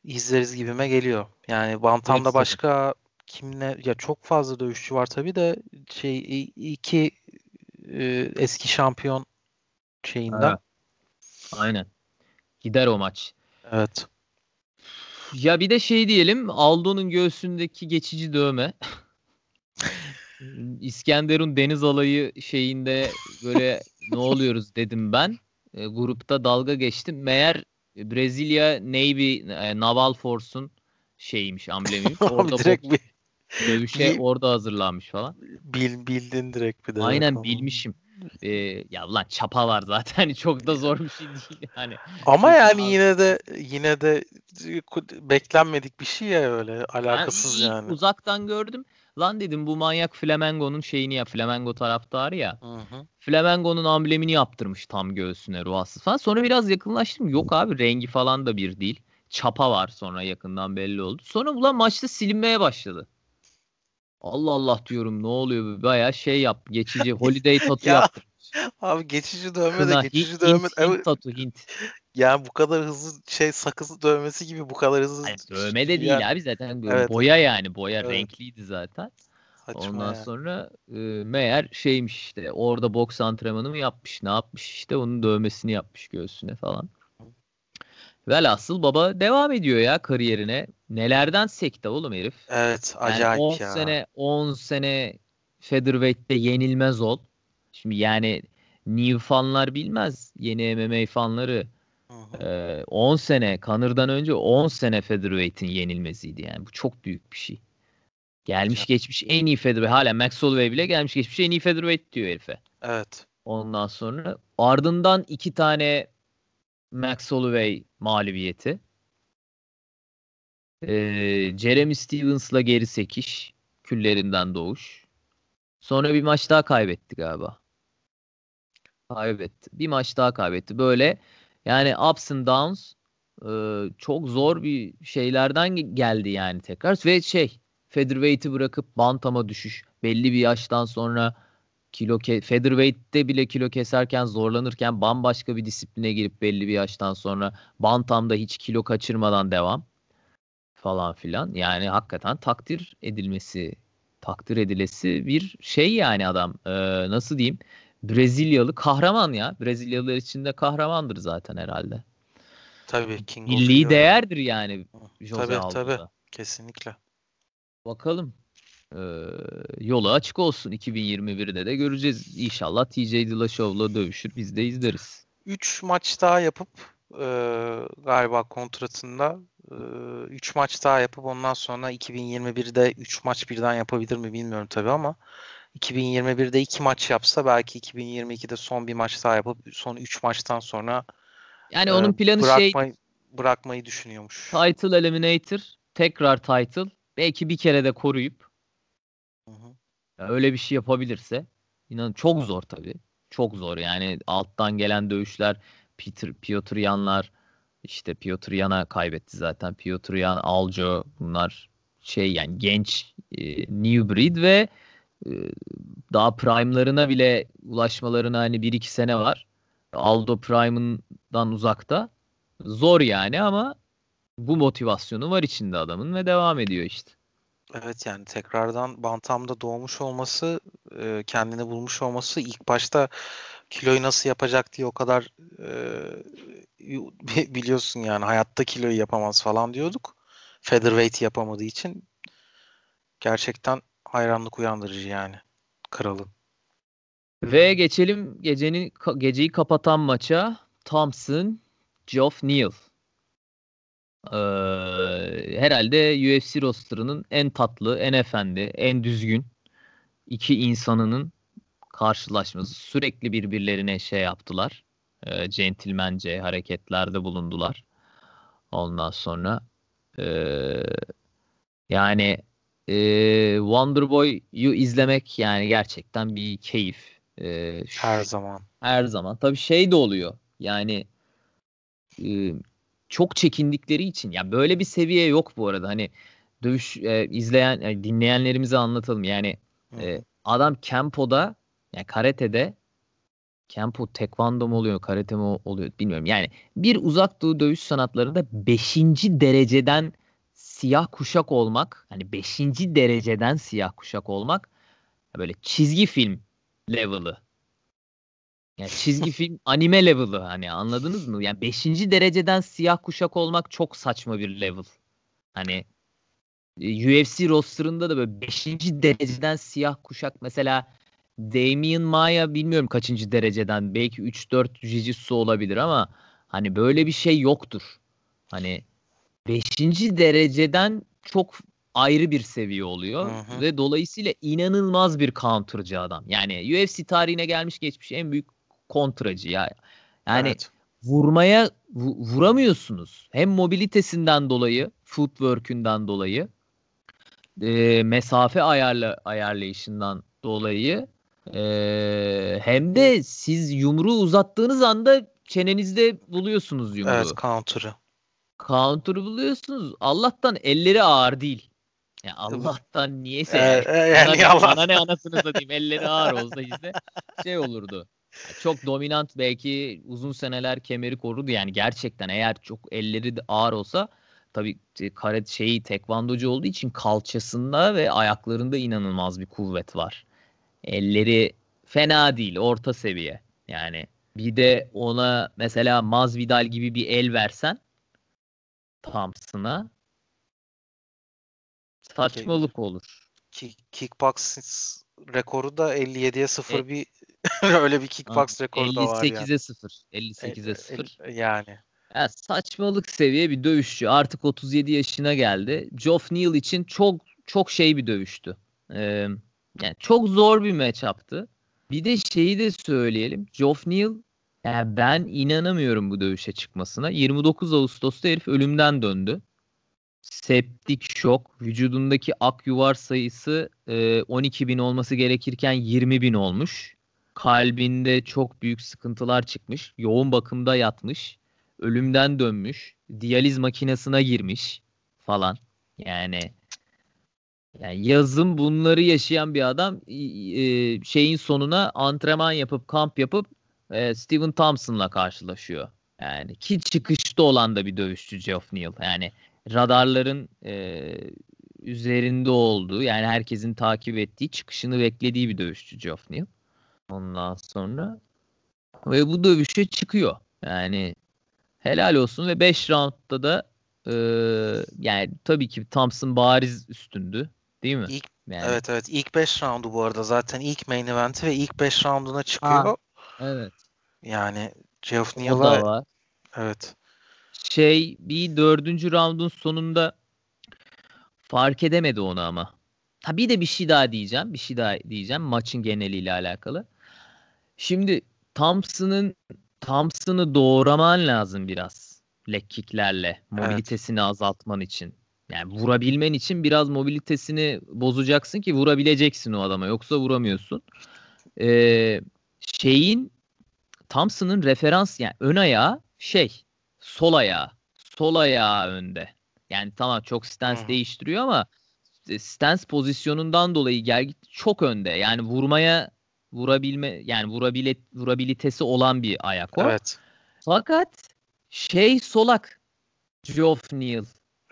izleriz gibime geliyor. Yani Bantam'da başka kimle ya çok fazla dövüşçü var tabii de şey iki e, eski şampiyon şeyinden. Evet. Aynen. Gider o maç. Evet. Ya bir de şey diyelim Aldo'nun göğsündeki geçici dövme. İskenderun deniz alayı şeyinde böyle ne oluyoruz dedim ben. E, grupta dalga geçtim. Meğer Brezilya Navy e, Naval Force'un şeymiş amblemiymiş. Orada direkt bir, dövüşe bir- orada hazırlanmış falan. bil, bildin direkt bir de. Aynen Tamam. bilmişim. E, ya lan çapa var zaten Hani çok da zor bir şey değil yani. Ama Çünkü yani abi- yine de yine de beklenmedik bir şey ya öyle Ben alakasız ilk yani. uzaktan gördüm. Lan dedim bu manyak Flamengo'nun şeyini ya Flamengo taraftarı ya. Hı hı. Flamengo'nun amblemini yaptırmış tam göğsüne ruhsuz falan. Sonra biraz yakınlaştım. Yok abi rengi falan da bir değil. Çapa var sonra yakından belli oldu. Sonra ulan maçta silinmeye başladı. Allah Allah diyorum ne oluyor bayağı şey yap geçici holiday tatu Ya, yaptı. Abi geçici dövme Kına, de Hint, geçici Hint, dövme Hint evet, tatu Hint. yani bu kadar hızlı şey sakız dövmesi gibi bu kadar hızlı Hayır, dövme de yani değil abi zaten Evet. boya yani boya Evet. renkliydi zaten. saçma Ondan ya. sonra e, meğer şeymiş işte orada boks antrenmanı mı yapmış ne yapmış işte onun dövmesini yapmış göğsüne falan. Velhasıl baba devam ediyor ya kariyerine. Nelerden sekte oğlum herif. Evet Yani acayip 10 ya. sene 10 sene featherweight'te yenilmez ol. Şimdi yani new fanlar bilmez. Yeni MMA fanları. Hı hı. Ee, 10 sene Connor'dan önce 10 sene featherweight'in yenilmeziydi yani. Bu çok büyük bir şey. Gelmiş Ya. geçmiş en iyi featherweight. Hala Max Holloway bile gelmiş geçmiş en iyi featherweight diyor herife. Evet. Ondan sonra ardından iki tane Max Holloway mağlubiyeti. Ee, Jeremy Stevens'la geri sekiş. Küllerinden doğuş. Sonra bir maç daha kaybetti galiba. Kaybetti. Bir maç daha kaybetti. Böyle yani ups and downs e, çok zor bir şeylerden ge- geldi yani tekrar. Ve şey featherweight'i bırakıp bantama düşüş. Belli bir yaştan sonra kilo ke featherweight'te bile kilo keserken zorlanırken bambaşka bir disipline girip belli bir yaştan sonra bantamda hiç kilo kaçırmadan devam falan filan. Yani hakikaten takdir edilmesi, takdir edilesi bir şey yani adam. Ee, nasıl diyeyim? Brezilyalı kahraman ya. Brezilyalılar içinde kahramandır zaten herhalde. Tabii King Milli değerdir yani Jose Tabii Aldo'da. tabii. Kesinlikle. Bakalım. Ee, yolu açık olsun. 2021'de de göreceğiz. İnşallah TJ Dillashaw'la dövüşür. Biz de izleriz. 3 maç daha yapıp e, galiba kontratında 3 maç daha yapıp ondan sonra 2021'de 3 maç birden yapabilir mi bilmiyorum tabii ama 2021'de 2 maç yapsa belki 2022'de son bir maç daha yapıp son 3 maçtan sonra Yani e, onun planı şey bırakmayı, bırakmayı düşünüyormuş. title eliminator, tekrar title, belki bir kere de koruyup. Ya öyle bir şey yapabilirse inan çok zor tabii. Çok zor yani alttan gelen dövüşler Peter Piotr Yanlar işte Piotr Yan'a kaybetti zaten. Piotr Yan, Aljo bunlar şey yani genç e, new breed ve e, daha prime'larına bile ulaşmalarına hani 1-2 sene var. Aldo prime'ından uzakta. Zor yani ama bu motivasyonu var içinde adamın ve devam ediyor işte. Evet yani tekrardan Bantam'da doğmuş olması, kendini bulmuş olması ilk başta kiloyu nasıl yapacak diye o kadar biliyorsun yani hayatta kiloyu yapamaz falan diyorduk. Featherweight yapamadığı için gerçekten hayranlık uyandırıcı yani kralın. Ve geçelim gecenin geceyi kapatan maça Thompson Geoff Neal. Ee, herhalde UFC rosterının en tatlı, en efendi, en düzgün iki insanının karşılaşması. Sürekli birbirlerine şey yaptılar. E, centilmence hareketlerde bulundular. Ondan sonra e, yani e, Wonderboy'u izlemek yani gerçekten bir keyif. E, her zaman. Her zaman. Tabii şey de oluyor. Yani e, çok çekindikleri için ya böyle bir seviye yok bu arada. Hani dövüş e, izleyen yani dinleyenlerimize anlatalım. Yani e, adam Kempo'da yani karatede Kempo tekvando mu oluyor, karate mi oluyor bilmiyorum. Yani bir uzak doğu dövüş sanatlarında 5. dereceden siyah kuşak olmak, hani 5. dereceden siyah kuşak olmak böyle çizgi film level'ı. Yani çizgi film anime level'ı hani anladınız mı? Yani 5. dereceden siyah kuşak olmak çok saçma bir level. Hani e, UFC roster'ında da böyle 5. dereceden siyah kuşak mesela Damien Maya bilmiyorum kaçıncı dereceden belki 3-4 jiu olabilir ama hani böyle bir şey yoktur. Hani 5. dereceden çok ayrı bir seviye oluyor hı hı. ve dolayısıyla inanılmaz bir counter'cı adam. Yani UFC tarihine gelmiş geçmiş en büyük kontracı ya. Yani evet. vurmaya vuramıyorsunuz. Hem mobilitesinden dolayı, footwork'ünden dolayı, e, mesafe ayarla ayarlayışından dolayı e, hem de siz yumruğu uzattığınız anda çenenizde buluyorsunuz yumruğu. Evet, counter'ı. Counter'ı buluyorsunuz. Allah'tan elleri ağır değil. Yani Allah'tan niyeyse ee, yani, bana, Allah. bana ne anasını satayım elleri ağır olsa işte şey olurdu. Çok dominant belki uzun seneler kemeri korudu yani gerçekten eğer çok elleri ağır olsa tabii karet şeyi tekvandocu olduğu için kalçasında ve ayaklarında inanılmaz bir kuvvet var. Elleri fena değil, orta seviye. Yani bir de ona mesela Masvidal gibi bir el versen Thompson'a saçmalık olur. Kick, kickbox rekoru da 57'ye 0 e, bir öyle bir kickbox rekoru da var yani. 58'e 0. 58'e 0. Yani. Ya saçmalık seviye bir dövüşçü. Artık 37 yaşına geldi. Geoff Neal için çok çok şey bir dövüştü. Ee, yani çok zor bir matchup'tı. Bir de şeyi de söyleyelim. Geoff Neal yani ben inanamıyorum bu dövüşe çıkmasına. 29 Ağustos'ta herif ölümden döndü. Septik şok. Vücudundaki ak yuvar sayısı e, 12 bin olması gerekirken 20 bin olmuş. Kalbinde çok büyük sıkıntılar çıkmış. Yoğun bakımda yatmış. Ölümden dönmüş. Diyaliz makinesine girmiş falan. Yani yani yazın bunları yaşayan bir adam e, şeyin sonuna antrenman yapıp kamp yapıp e, Steven Thompson'la karşılaşıyor. Yani ki çıkışta olan da bir dövüşçü Geoff Neal. Yani radarların e, üzerinde olduğu yani herkesin takip ettiği çıkışını beklediği bir dövüşçü Geoff Neal. Ondan sonra ve bu dövüşe çıkıyor. Yani helal olsun ve 5 roundda da e, yani tabii ki Thompson bariz üstündü. Değil mi? İlk, yani. Evet evet. ilk 5 roundu bu arada zaten ilk main eventi ve ilk 5 rounduna çıkıyor. Ha, evet. Yani Geoff Neal'a evet. Şey bir dördüncü roundun sonunda fark edemedi onu ama. Ha bir de bir şey daha diyeceğim. Bir şey daha diyeceğim maçın geneliyle alakalı. Şimdi Thompson'ın Thompson'ı doğraman lazım biraz leg kicklerle mobilitesini evet. azaltman için. Yani vurabilmen için biraz mobilitesini bozacaksın ki vurabileceksin o adama. Yoksa vuramıyorsun. Ee, şeyin Thompson'ın referans yani ön ayağı şey sol ayağı. Sol ayağı önde. Yani tamam çok stance hmm. değiştiriyor ama stance pozisyonundan dolayı gel çok önde. Yani vurmaya vurabilme yani vurabile, vurabilitesi olan bir ayak o. Evet. Fakat şey solak Geoff Neal.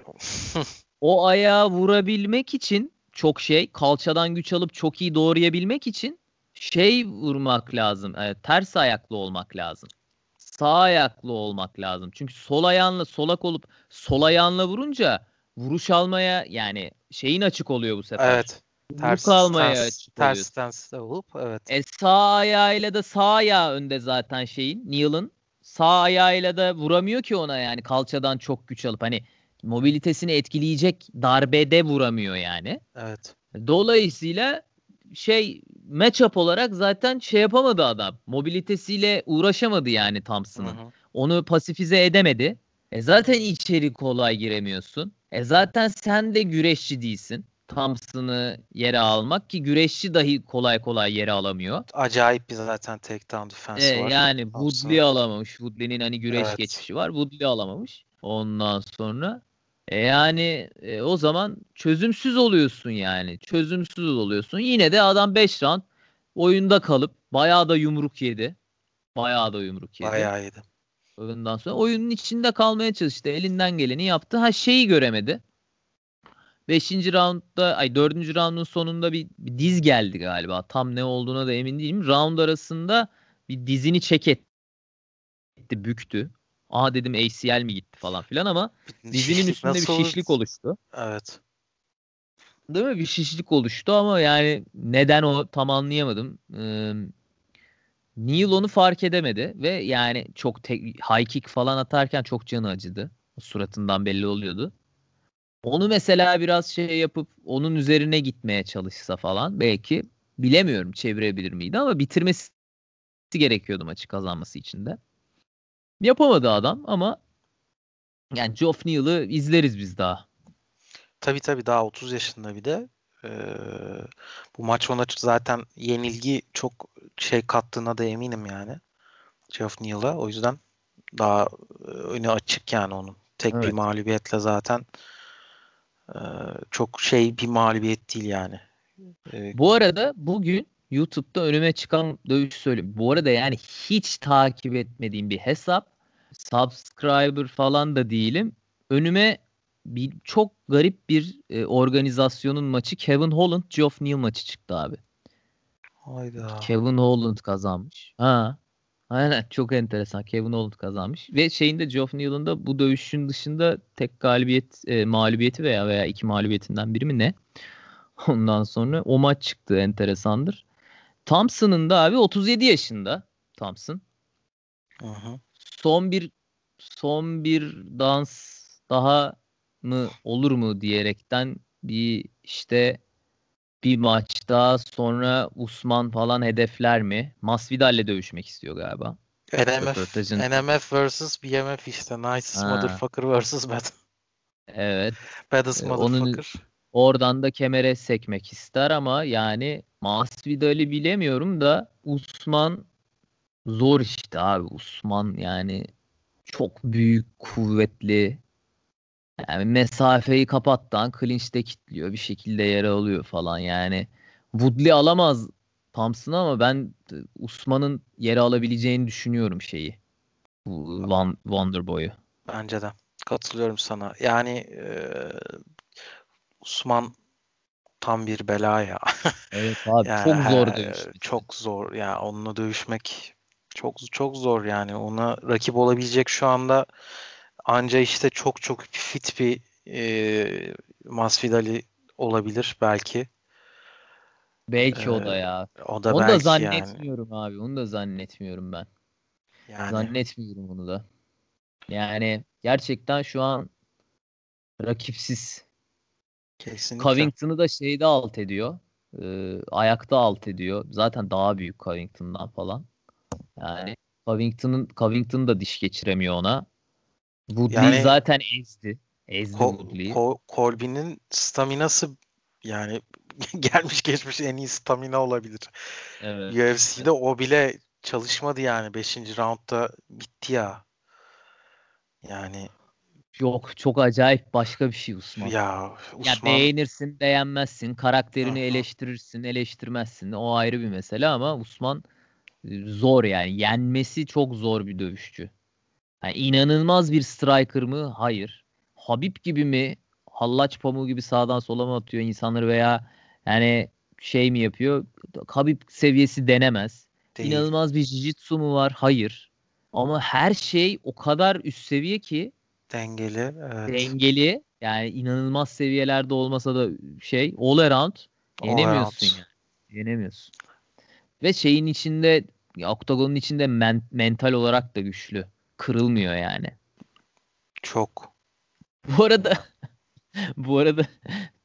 o ayağı vurabilmek için çok şey kalçadan güç alıp çok iyi doğrayabilmek için şey vurmak lazım. E, ters ayaklı olmak lazım. Sağ ayaklı olmak lazım. Çünkü sol ayağınla solak olup sol ayağınla vurunca vuruş almaya yani şeyin açık oluyor bu sefer. Evet. Ters, almaya ters, açık ters stance'da olup evet. E, sağ ayağıyla da sağ ayağı önde zaten şeyin Neil'ın. Sağ ayağıyla da vuramıyor ki ona yani kalçadan çok güç alıp hani mobilitesini etkileyecek darbede vuramıyor yani. Evet. Dolayısıyla şey matchup olarak zaten şey yapamadı adam. Mobilitesiyle uğraşamadı yani Thompson'ın. Onu pasifize edemedi. E zaten içeri kolay giremiyorsun. E zaten sen de güreşçi değilsin. Thompson'ı yere almak ki güreşçi dahi kolay kolay yere alamıyor. Acayip bir zaten takedown defense Ee, var. yani. Woodley alamamış. Woodley'nin hani güreş Evet. geçmişi var. Woodley alamamış. Ondan sonra e yani e, o zaman çözümsüz oluyorsun yani. Çözümsüz oluyorsun. Yine de adam 5 round oyunda kalıp bayağı da yumruk yedi. Bayağı da yumruk yedi. Bayağı iyiydi. Ondan sonra oyunun içinde kalmaya çalıştı. Elinden geleni yaptı. Ha şeyi göremedi. 5. roundda ay 4. roundun sonunda bir, bir diz geldi galiba. Tam ne olduğuna da emin değilim. Round arasında bir dizini çek etti, büktü. Aha dedim ACL mi gitti falan filan ama dizinin üstünde bir şişlik oluştu. Evet. Değil mi? Bir şişlik oluştu ama yani neden o tam anlayamadım. Ee, Neil onu fark edemedi ve yani çok tek, high kick falan atarken çok canı acıdı. Suratından belli oluyordu. Onu mesela biraz şey yapıp onun üzerine gitmeye çalışsa falan belki bilemiyorum çevirebilir miydi ama bitirmesi gerekiyordu maçı kazanması için de. Yapamadı adam ama yani Geoff Neal'ı izleriz biz daha. Tabii tabii daha 30 yaşında bir de. Ee, bu maç ona zaten yenilgi çok şey kattığına da eminim yani. Geoff Neal'a. O yüzden daha e, önü açık yani onun. Tek bir Evet. mağlubiyetle zaten e, çok şey bir mağlubiyet değil yani. E, Bu arada bugün YouTube'da önüme çıkan dövüş söyleyeyim. Bu arada yani hiç takip etmediğim bir hesap. Subscriber falan da değilim. Önüme bir çok garip bir e, organizasyonun maçı Kevin Holland Geoff Neal maçı çıktı abi. hayda. Kevin Holland kazanmış. Ha. Aynen çok enteresan. Kevin Holland kazanmış. Ve şeyinde Geoff Neal'ın da bu dövüşün dışında tek galibiyet e, mağlubiyeti veya veya iki mağlubiyetinden biri mi ne? Ondan sonra o maç çıktı enteresandır. Thompson'ın da abi 37 yaşında Thompson. Hı. Son bir son bir dans daha mı olur mu diyerekten bir işte bir maç daha sonra Usman falan hedefler mi? Masvidal'le dövüşmek istiyor galiba. NMF, Röportajın- NMF vs BMF işte. Nicest Ha. motherfucker vs bad, Evet. baddest Ee, onun- motherfucker. Oradan da kemere sekmek ister ama yani Masvidal'i bilemiyorum da Usman zor işte abi. Usman yani çok büyük, kuvvetli. Yani mesafeyi kapattan clinch'te kilitliyor. Bir şekilde yere alıyor falan yani. Woodley alamaz Thompson'ı ama ben e, Usman'ın yere alabileceğini düşünüyorum şeyi. Bu Won- Wonder Boy'u. Bence de. Katılıyorum sana. Yani e, Osman tam bir bela ya. Evet abi Yani çok zor he- dövüş. Çok zor. Ya onunla dövüşmek çok çok zor yani. Ona rakip olabilecek şu anda anca işte çok çok fit bir e, Masvidal'i olabilir belki. Belki o Ee, da ya. O da Onu da belki yani. zannetmiyorum abi. Onu da zannetmiyorum ben. Yani Zannetmiyorum onu da. Yani gerçekten şu an rakipsiz. kesinlikle. Covington'ı da şeyde alt ediyor. Ee, ayakta alt ediyor. Zaten daha büyük Covington'dan falan. Yani Covington'ın Covington da diş geçiremiyor ona. Woodley Yani- zaten ezdi. Ezdi Ko- Woodley'i. Ko- Colby'nin staminası yani gelmiş geçmiş en iyi stamina olabilir. Evet. UFC'de o bile çalışmadı yani 5. roundda bitti ya. Yani Yok çok acayip başka bir şey Usman. ya Ya Usman beğenirsin, beğenmezsin, karakterini hı. eleştirirsin, eleştirmezsin. O ayrı bir mesele ama Usman e, zor yani. Yenmesi çok zor bir dövüşçü. Yani inanılmaz bir striker mı? Hayır. Habib gibi mi? Hallaç pamuğu gibi sağdan sola mı atıyor insanları veya yani şey mi yapıyor? Habib seviyesi denemez. değil. İnanılmaz bir jiu-jitsu mu var? Hayır. Ama her şey o kadar üst seviye ki Dengeli. Evet. dengeli yani inanılmaz seviyelerde olmasa da şey all around All yenemiyorsun around. yani. Yenemiyorsun. Ve şeyin içinde oktagonun içinde men- mental olarak da güçlü. Kırılmıyor yani. Çok. Bu arada bu arada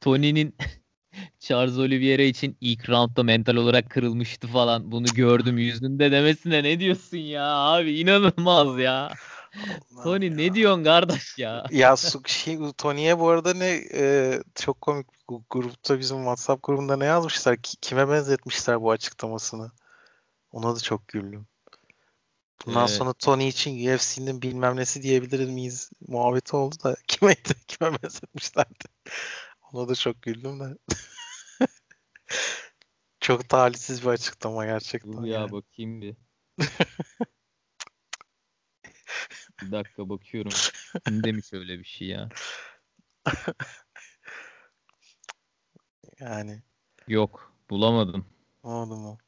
Tony'nin Charles Oliveira için ilk roundda mental olarak kırılmıştı falan. Bunu gördüm yüzünde demesine ne diyorsun ya abi inanılmaz ya. Tony ne diyorsun kardeş ya? Ya şey, Tony'ye bu arada ne e, çok komik grupta bizim WhatsApp grubunda ne yazmışlar? Ki- Kime benzetmişler bu açıklamasını? Ona da çok güldüm. Bundan Evet. sonra Tony için UFC'nin bilmem nesi diyebilir miyiz muhabbeti oldu da kime kime benzetmişlerdi. Ona da çok güldüm de. çok talihsiz bir açıklama gerçekten. Dur ya yani. bakayım bir. Bir dakika bakıyorum. Kim demiş öyle bir şey ya? Yani Yok bulamadım. mu?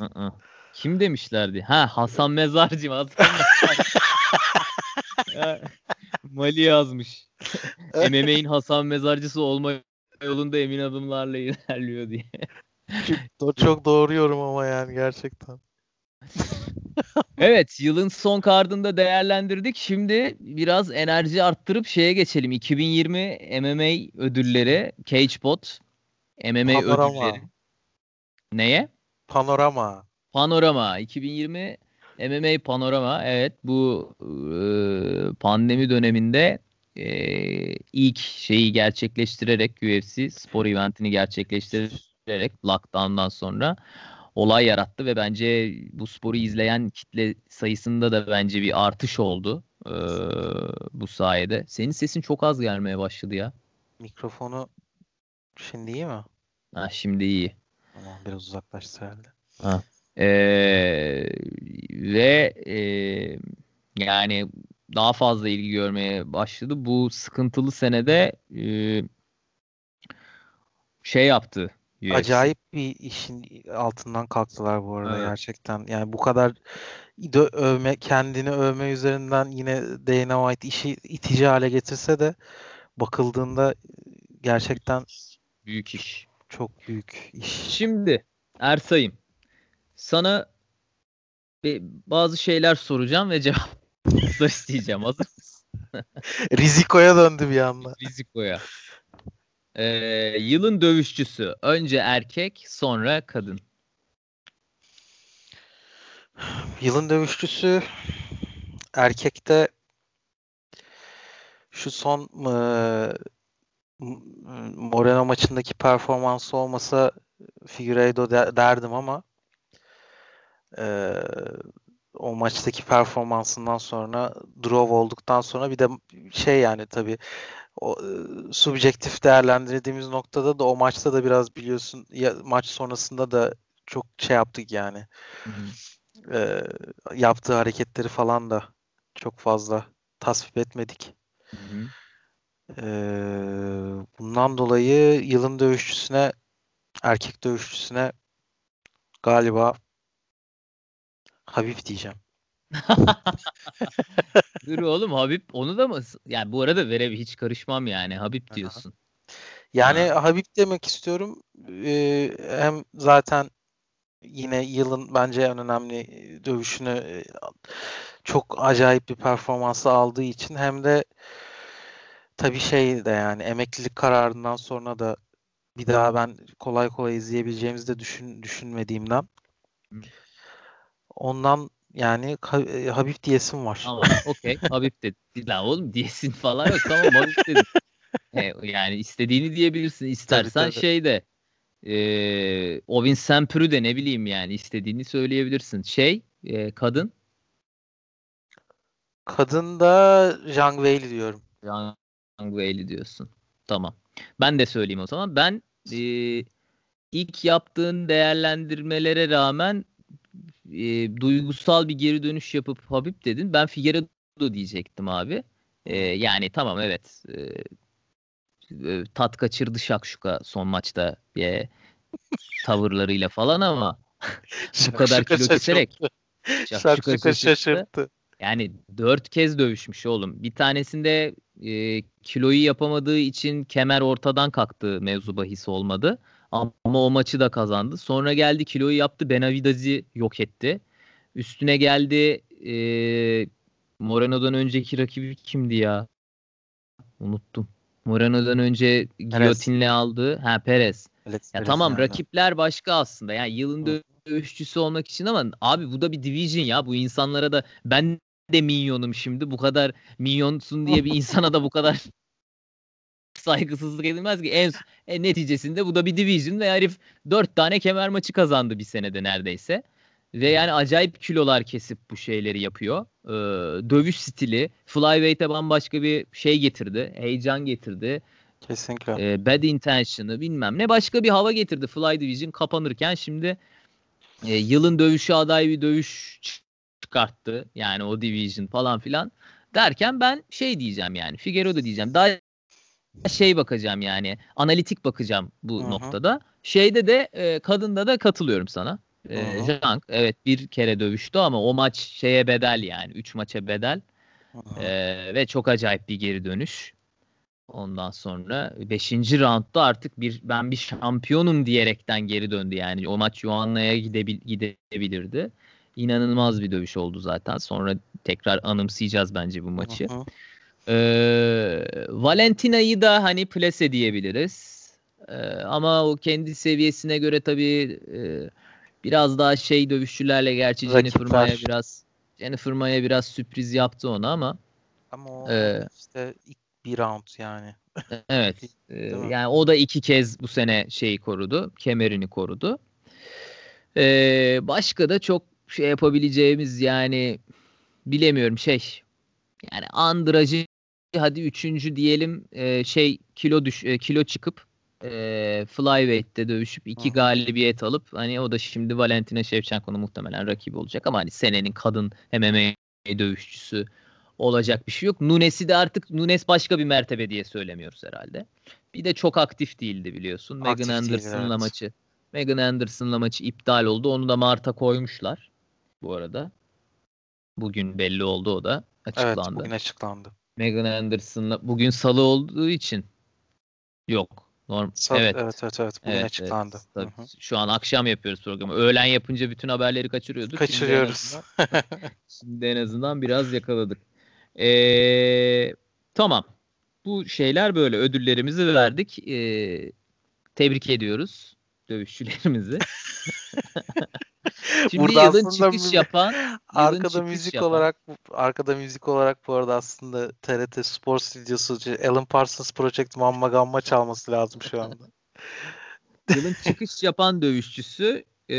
Aa. Kim demişlerdi? Ha Hasan Mezarcı. Hasan Mezarcı. Ya, Mali yazmış. MMA'in Hasan Mezarcısı olma yolunda emin adımlarla ilerliyor diye. Çok, çok doğru yorum ama yani gerçekten. Evet, yılın son kardında değerlendirdik. Şimdi biraz enerji arttırıp şeye geçelim. 2020 MMA ödülleri, Cagebot MMA Panorama. ödülleri. Neye? Panorama. Panorama 2020 MMA Panorama evet bu e, pandemi döneminde e, ilk şeyi gerçekleştirerek UFC spor eventini gerçekleştirerek lockdown'dan sonra olay yarattı ve bence bu sporu izleyen kitle sayısında da bence bir artış oldu e, bu sayede. Senin sesin çok az gelmeye başladı ya. Mikrofonu şimdi iyi mi? Ha, şimdi iyi. Tamam biraz uzaklaştı herhalde. Ee, ve e, yani daha fazla ilgi görmeye başladı. Bu sıkıntılı senede e, şey yaptı. UFC. Acayip bir işin altından kalktılar bu arada Evet. gerçekten. Yani bu kadar övme, kendini övme üzerinden yine Dana White işi itici hale getirse de bakıldığında gerçekten büyük iş. çok büyük iş. Şimdi Ersay'ım sana bazı şeyler soracağım ve cevaplar isteyeceğim. Hazır mısın? Riziko'ya döndü bir anda. Riziko'ya. Ee, yılın dövüşçüsü. Önce erkek, sonra kadın. Yılın dövüşçüsü erkekte şu son M- Moreno maçındaki performansı olmasa Figueiredo de- derdim ama eee, o maçtaki performansından sonra draw olduktan sonra bir de şey yani tabii o eee, subjektif değerlendirdiğimiz noktada da o maçta da biraz biliyorsun ya, maç sonrasında da çok şey yaptık yani Hı hı. Eee, yaptığı hareketleri falan da çok fazla tasvip etmedik. Hı hı. Eee, bundan dolayı yılın dövüşçüsüne erkek dövüşçüsüne galiba Habib diyeceğim. Dur oğlum Habib onu da mı? Yani bu arada verev hiç karışmam yani. Habib diyorsun. Yani Ha. Habib demek istiyorum. Eee, hem zaten yine yılın bence en önemli dövüşünü çok acayip bir performansı aldığı için hem de tabii şey de yani emeklilik kararından sonra da bir daha ben kolay kolay izleyebileceğimizi de düşün, düşünmediğimden. Ondan yani e, Habib diyesim var. Tamam okey Habib dedi. La oğlum diyesin falan yok tamam Habib dedi. E, yani istediğini diyebilirsin. İstersen tabii. şey de e, Ovin Sempür'ü de ne bileyim yani istediğini söyleyebilirsin. Şey e, kadın Kadın da Zhang Weili diyorum. Yang Weili diyorsun. Tamam. Ben de söyleyeyim o zaman. Ben e, ilk yaptığın değerlendirmelere rağmen e, duygusal bir geri dönüş yapıp Habib dedin. Ben Figueiredo diyecektim abi. E, yani tamam evet. E, e, tat kaçırdı Şakşuka son maçta e, tavırlarıyla falan ama bu kadar kilo keserek Şakşuka şaşırttı. şaşırttı. Yani dört kez dövüşmüş oğlum. Bir tanesinde e, kiloyu yapamadığı için kemer ortadan kalktı mevzu bahis olmadı. Ama o maçı da kazandı. Sonra geldi kiloyu yaptı Benavidez'i yok etti. Üstüne geldi e, Moreno'dan önceki rakibi kimdi ya? Unuttum. Moreno'dan önce giyotinle aldı. Ha Perez. Alex Ya Perez tamam rakipler başka aslında. Yani yılın Hı. dövüşçüsü olmak için ama abi bu da bir division ya. Bu insanlara da ben de minyonum şimdi. Bu kadar minyonsun diye bir insana da bu kadar saygısızlık edilmez ki. En, en neticesinde bu da bir division ve herif dört tane kemer maçı kazandı bir senede neredeyse. Ve yani acayip kilolar kesip bu şeyleri yapıyor. Ee, dövüş stili, flyweight'e bambaşka bir şey getirdi. Heyecan getirdi. Kesinlikle. Ee, bad intention'ı bilmem ne başka bir hava getirdi. Fly Division kapanırken şimdi e, yılın dövüşü aday bir dövüş çıkarttı. Yani o division falan filan. Derken ben şey diyeceğim yani. Figueroa diyeceğim. Daha şey bakacağım yani. Analitik bakacağım bu Hı hı. noktada. Şeyde de e, kadında da katılıyorum sana. E. Jank evet bir kere dövüştü ama o maç şeye bedel yani. Üç maça bedel. Ee, ve çok acayip bir geri dönüş. Ondan sonra 5. roundda artık bir ben bir şampiyonum diyerekten geri döndü yani. O maç Joanna'ya gidebil, gidebilirdi. İnanılmaz bir dövüş oldu zaten. Sonra tekrar anımsayacağız bence bu maçı. Hı hı. Ee, Valentina'yı da hani plase diyebiliriz. Ee, ama o kendi seviyesine göre tabii e, biraz daha şey dövüşçülerle gerçi Jennifer Rakipler. Maya biraz Jennifer Maya biraz sürpriz yaptı ona ama Ama o Ee, işte ilk bir round yani. Evet. Mi? yani o da iki kez bu sene şeyi korudu. Kemerini korudu. Ee, başka da çok şey yapabileceğimiz yani bilemiyorum şey. Yani Andraj'ı hadi üçüncü diyelim e, şey kilo düş e, kilo çıkıp e, flyweight'te dövüşüp iki Hı. galibiyet alıp hani o da şimdi Valentina Shevchenko'nun muhtemelen rakibi olacak ama hani senenin kadın MMA dövüşçüsü olacak bir şey yok. Nunes'i de artık Nunes başka bir mertebe diye söylemiyoruz herhalde. Bir de çok aktif değildi biliyorsun. Aktif Megan Anderson'la evet. maçı. Megan Anderson'la maçı iptal oldu. Onu da Mart'a koymuşlar bu arada. Bugün belli oldu o da Evet açıklandı. bugün açıklandı. Megan Anderson'la bugün salı olduğu için yok. Norm Sa- evet. evet evet evet bugün Evet, açıklandı. evet. Hı Tabii hı. Şu an akşam yapıyoruz programı. Öğlen yapınca bütün haberleri kaçırıyorduk. Şimdi en Kaçırıyoruz. azından- Şimdi en azından biraz yakaladık. Ee, tamam. Bu şeyler böyle. Ödüllerimizi verdik. Ee, tebrik ediyoruz dövüşçülerimizi. Şimdi Burada yılın çıkış yapan yılın Arkada çıkış müzik yapan- olarak arkada müzik olarak bu arada aslında TRT Spor Stüdyosu Alan Parsons Project Mamma Gamma çalması lazım şu anda. yılın çıkış yapan dövüşçüsü e,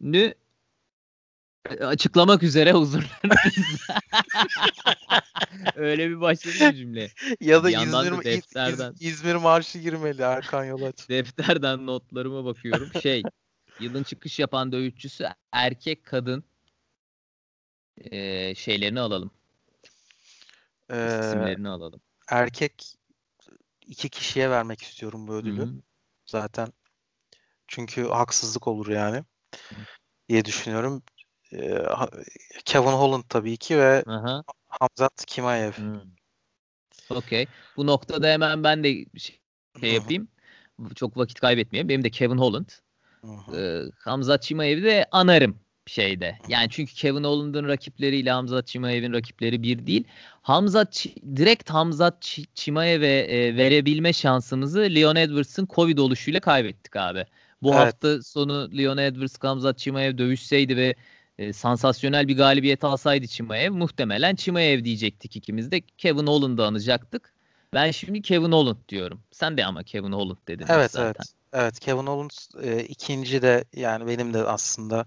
nü açıklamak üzere huzurlarınızda. Öyle bir başladı cümle. ya da Bir da İzmir, İz- İz- defterden. İzmir Marşı girmeli Erkan Yolaç. Defterden notlarıma bakıyorum. Şey, yılın çıkış yapan dövüşçüsü erkek kadın e, şeylerini alalım. Ee, isimlerini alalım. erkek iki kişiye vermek istiyorum bu ödülü. Hı hı. Zaten çünkü haksızlık olur yani diye düşünüyorum. Ee, Kevin Holland tabii ki ve Aha. Hamzat Kimaev. Hı. Okey. Bu noktada hemen ben de şey hı. yapayım. Çok vakit kaybetmeyeyim. Benim de Kevin Holland. Hı. Ee, Hamzat Chimaev'i de anarım şeyde. Yani çünkü Kevin Holland'ın rakipleriyle Hamzat Chimaev'in rakipleri bir değil. Hamzat Ç- direkt Hamzat Ç- Chimaev'e e, verebilme şansımızı Leon Edwards'ın Covid oluşuyla kaybettik abi. Bu Evet. hafta sonu Leon Edwards Hamzat Chimaev dövüşseydi ve e, sansasyonel bir galibiyet alsaydı Chimaev muhtemelen Chimaev diyecektik ikimiz de. Kevin Holland'ı anacaktık. Ben şimdi Kevin Holland diyorum. Sen de ama Kevin Holland dedin Evet zaten. evet. Evet Kevin Holland e, ikinci de yani benim de aslında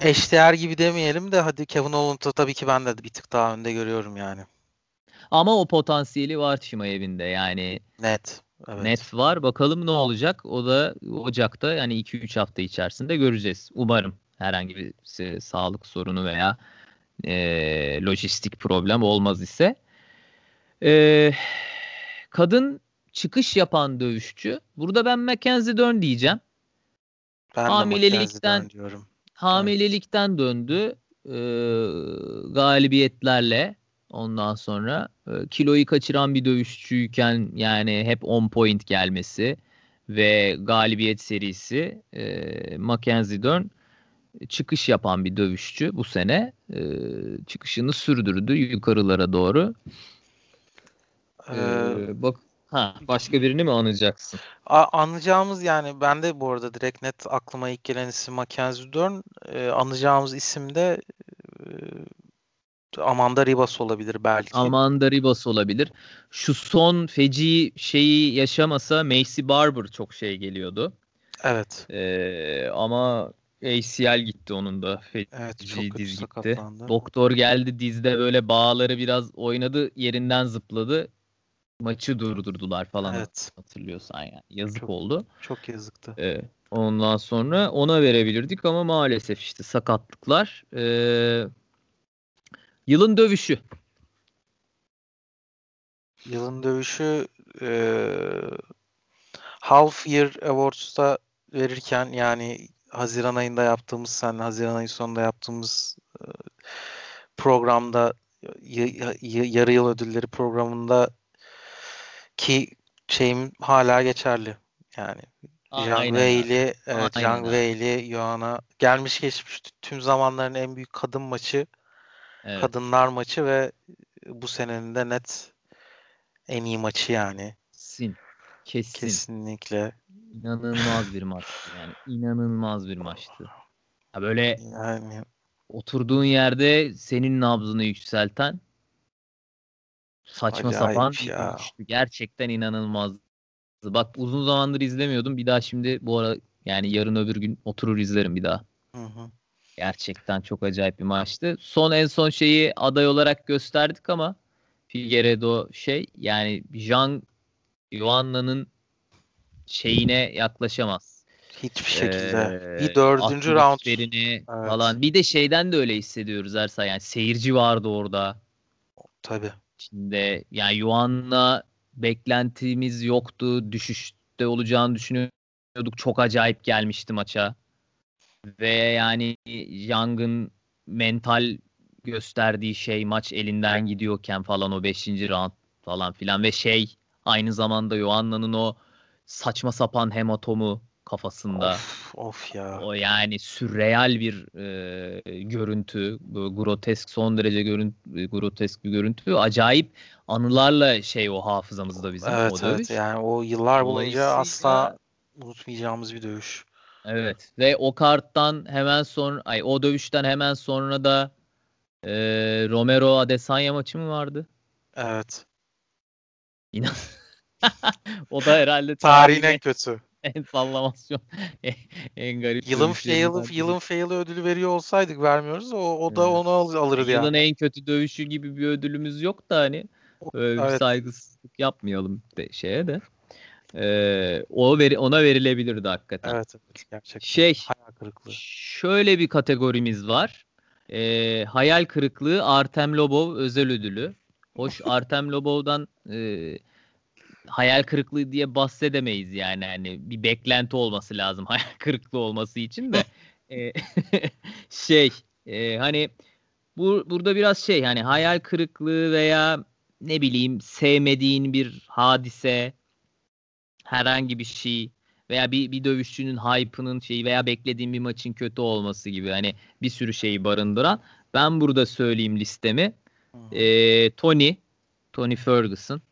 eşdeğer gibi demeyelim de hadi Kevin Holland'ı tabii ki ben de bir tık daha önde görüyorum yani. Ama o potansiyeli var Chimaev'in de yani Net. Evet. net var. Bakalım ne olacak? O da Ocak'ta yani 2-3 hafta içerisinde göreceğiz. Umarım herhangi bir se- sağlık sorunu veya e, lojistik problem olmaz ise. E, kadın çıkış yapan dövüşçü. Burada ben Mackenzie Dern diyeceğim. Ben hamilelikten- diyorum. Hamilelikten döndü e, galibiyetlerle. Ondan sonra e, kiloyu kaçıran bir dövüşçüyken yani hep 10 point gelmesi ve galibiyet serisi e, Mackenzie Dern çıkış yapan bir dövüşçü bu sene. E, çıkışını sürdürdü yukarılara doğru. Ee, E, bak Ha, başka birini mi anacaksın? A- anlayacağımız yani ben de bu arada direkt net aklıma ilk gelen isim Mackenzie Dern. Ee, anlayacağımız isim de e, Amanda Ribas olabilir belki. Amanda Ribas olabilir. Şu son feci şeyi yaşamasa Macy Barber çok şey geliyordu. Evet. Ee, ama ACL gitti onun da. Feci Evet çok diz gitti. sakatlandı. Doktor geldi dizde böyle bağları biraz oynadı yerinden zıpladı. Maçı durdurdular falan Evet. hatırlıyorsan yani. Yazık Çok- oldu. Çok yazıktı. Ee, ondan sonra ona verebilirdik ama maalesef işte sakatlıklar. Ee, yılın dövüşü. Yılın dövüşü eee Half Year Awards'ta verirken yani Haziran ayında yaptığımız sen Haziran ayı sonunda yaptığımız e, programda yarı yıl ödülleri programında ki şeyim hala geçerli. Yani Zhang Aynen Wei abi. ile evet Zhang abi. Wei ile Joanna gelmiş geçmiş tüm zamanların en büyük kadın maçı, Evet. kadınlar maçı ve bu senenin de net en iyi maçı yani. Kesin. Kesin. Kesinlikle. İnanılmaz bir maçtı yani. İnanılmaz bir maçtı. Ya böyle Yani oturduğun yerde senin nabzını yükselten saçma Acayip sapan ya. dövüştü. Gerçekten inanılmazdı. Bak uzun zamandır izlemiyordum. Bir daha şimdi bu ara yani yarın öbür gün oturur izlerim bir daha. hı hı. Gerçekten çok acayip bir maçtı. Son en son şeyi aday olarak gösterdik ama Figueredo şey yani Jean Joanna'nın şeyine yaklaşamaz. hiçbir şekilde. Ee, bir dördüncü round Evet. falan. Bir de şeyden de öyle hissediyoruz Ersay. Yani seyirci vardı orada. tabii. Şimdi yani Yuan'la beklentimiz yoktu. Düşüşte olacağını düşünüyorduk. Çok acayip gelmişti maça. Ve yani Young'ın mental gösterdiği şey maç elinden gidiyorken falan o 5. round falan filan ve şey aynı zamanda Yoanna'nın o saçma sapan hematomu kafasında. Of, of ya. O yani sürreal bir e, görüntü, grotesk son derece görüntü, grotesk bir görüntü. Acayip anılarla şey o hafızamızda bizim Evet o evet dövüş. yani o yıllar boyunca asla unutmayacağımız bir dövüş. Evet ve o karttan hemen sonra ay o dövüşten hemen sonra da e, Romero Adesanya maçı mı vardı? Evet. İnan. o da herhalde tarihin en kötü. en sallamasyon en, en garip Yılın fail'ı yılın fail'ı ödülü veriyor olsaydık vermiyoruz. O, o da Evet. onu al- alırdı yani. Yılın en kötü dövüşü gibi bir ödülümüz yok da hani öyle bir Evet. saygısızlık yapmayalım de, şeye de. Ee, o veri, ona verilebilirdi hakikaten. Evet evet gerçekten. Şey şöyle bir kategorimiz var. Ee, hayal kırıklığı Artem Lobov özel ödülü. Hoş Artem Lobov'dan e, hayal kırıklığı diye bahsedemeyiz yani hani bir beklenti olması lazım hayal kırıklığı olması için de Ee, şey e, hani bu burada biraz şey hani hayal kırıklığı veya ne bileyim sevmediğin bir hadise herhangi bir şey veya bir, bir dövüşçünün hype'ının şeyi veya beklediğin bir maçın kötü olması gibi hani bir sürü şeyi barındıran. Ben burada söyleyeyim listemi. Ee, Tony, Tony Ferguson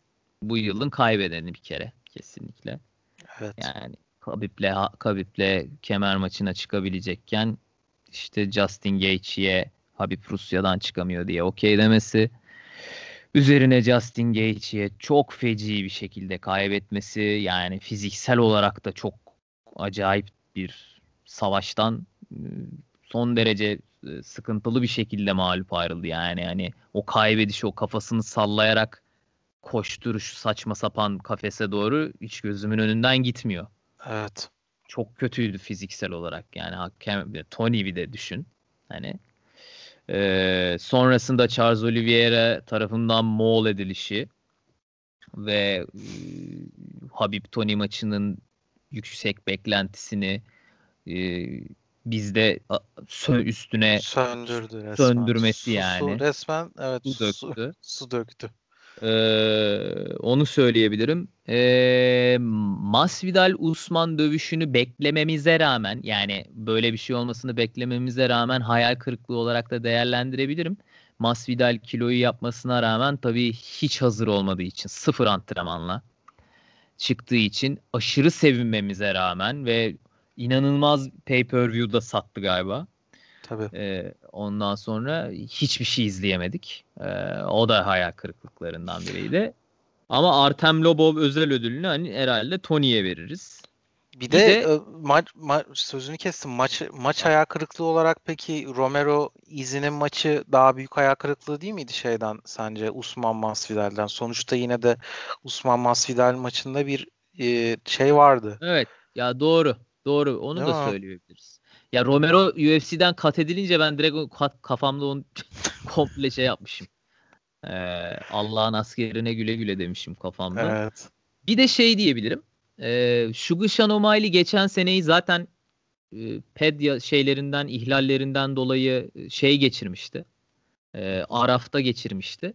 bu yılın kaybedeni bir kere kesinlikle. Evet. Yani Khabib'le Khabib'le kemer maçına çıkabilecekken işte Justin Gaethje'ye Habib Rusya'dan çıkamıyor diye okey demesi. Üzerine Justin Gaethje'ye çok feci bir şekilde kaybetmesi yani fiziksel olarak da çok acayip bir savaştan son derece sıkıntılı bir şekilde mağlup ayrıldı yani hani o kaybediş o kafasını sallayarak koşturuş saçma sapan kafese doğru hiç gözümün önünden gitmiyor. Evet. Çok kötüydü fiziksel olarak yani hakem Tony bir de düşün hani ee, sonrasında Charles Oliveira tarafından Moğol edilişi ve e, Habib Tony maçının yüksek beklentisini e, bizde sö- üstüne Söndürdü resmen. söndürmesi Su- yani. Su, resmen evet su, döktü. su döktü. Ee, onu söyleyebilirim. Ee, Masvidal Usman dövüşünü beklememize rağmen yani böyle bir şey olmasını beklememize rağmen hayal kırıklığı olarak da değerlendirebilirim. Masvidal kiloyu yapmasına rağmen tabii hiç hazır olmadığı için sıfır antrenmanla çıktığı için aşırı sevinmemize rağmen ve inanılmaz pay-per-view'da sattı galiba. Tabii. Ee, ondan sonra hiçbir şey izleyemedik. Ee, o da hayal kırıklıklarından biriydi. Ama Artem Lobov özel ödülünü hani herhalde Tony'ye veririz. Bir, bir de, de e, maç ma, sözünü kestim. Maç maç hayal kırıklığı olarak peki Romero izinin maçı daha büyük hayal kırıklığı değil miydi şeyden sence Usman Masvidal'den? Sonuçta yine de Usman Masvidal maçında bir e, şey vardı. Evet. Ya doğru. Doğru. Onu değil da mi? söyleyebiliriz. Ya Romero UFC'den kat edilince ben direkt kafamda onu komple şey yapmışım. Ee, Allah'ın askerine güle güle demişim kafamda. Evet. Bir de şey diyebilirim. Ee, Şugushan Omaili geçen seneyi zaten e, PED şeylerinden, ihlallerinden dolayı şey geçirmişti. E, Araf'ta geçirmişti.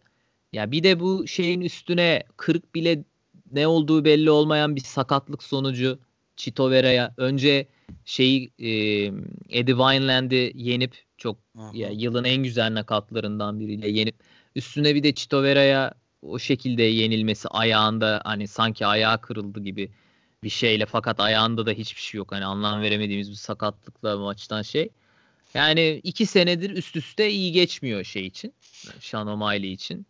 Ya bir de bu şeyin üstüne 40 bile ne olduğu belli olmayan bir sakatlık sonucu Chito Vera'ya önce şeyi e, Eddie Wineland'i yenip çok ya yılın en güzel nakatlarından biriyle yenip üstüne bir de Chito Vera'ya o şekilde yenilmesi ayağında hani sanki ayağı kırıldı gibi bir şeyle fakat ayağında da hiçbir şey yok. Hani anlam veremediğimiz bir sakatlıkla maçtan şey. Yani iki senedir üst üste iyi geçmiyor şey için. Sean O'Malley için.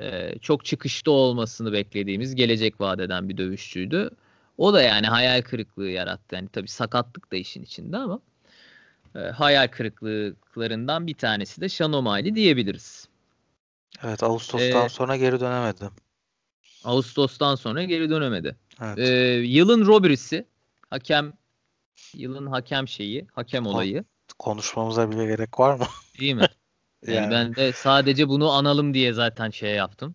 Ee, çok çıkışta olmasını beklediğimiz gelecek vadeden bir dövüşçüydü. O da yani hayal kırıklığı yarattı. Yani tabii sakatlık da işin içinde ama e, hayal kırıklıklarından bir tanesi de Sean O'Malley diyebiliriz. Evet Ağustos'tan ee, sonra geri dönemedi. Ağustos'tan sonra geri dönemedi. Evet. Ee, yılın Roberts'i hakem yılın hakem şeyi, hakem olayı. Konuşmamıza bile gerek var mı? Değil mi? Yani, yani ben de sadece bunu analım diye zaten şey yaptım.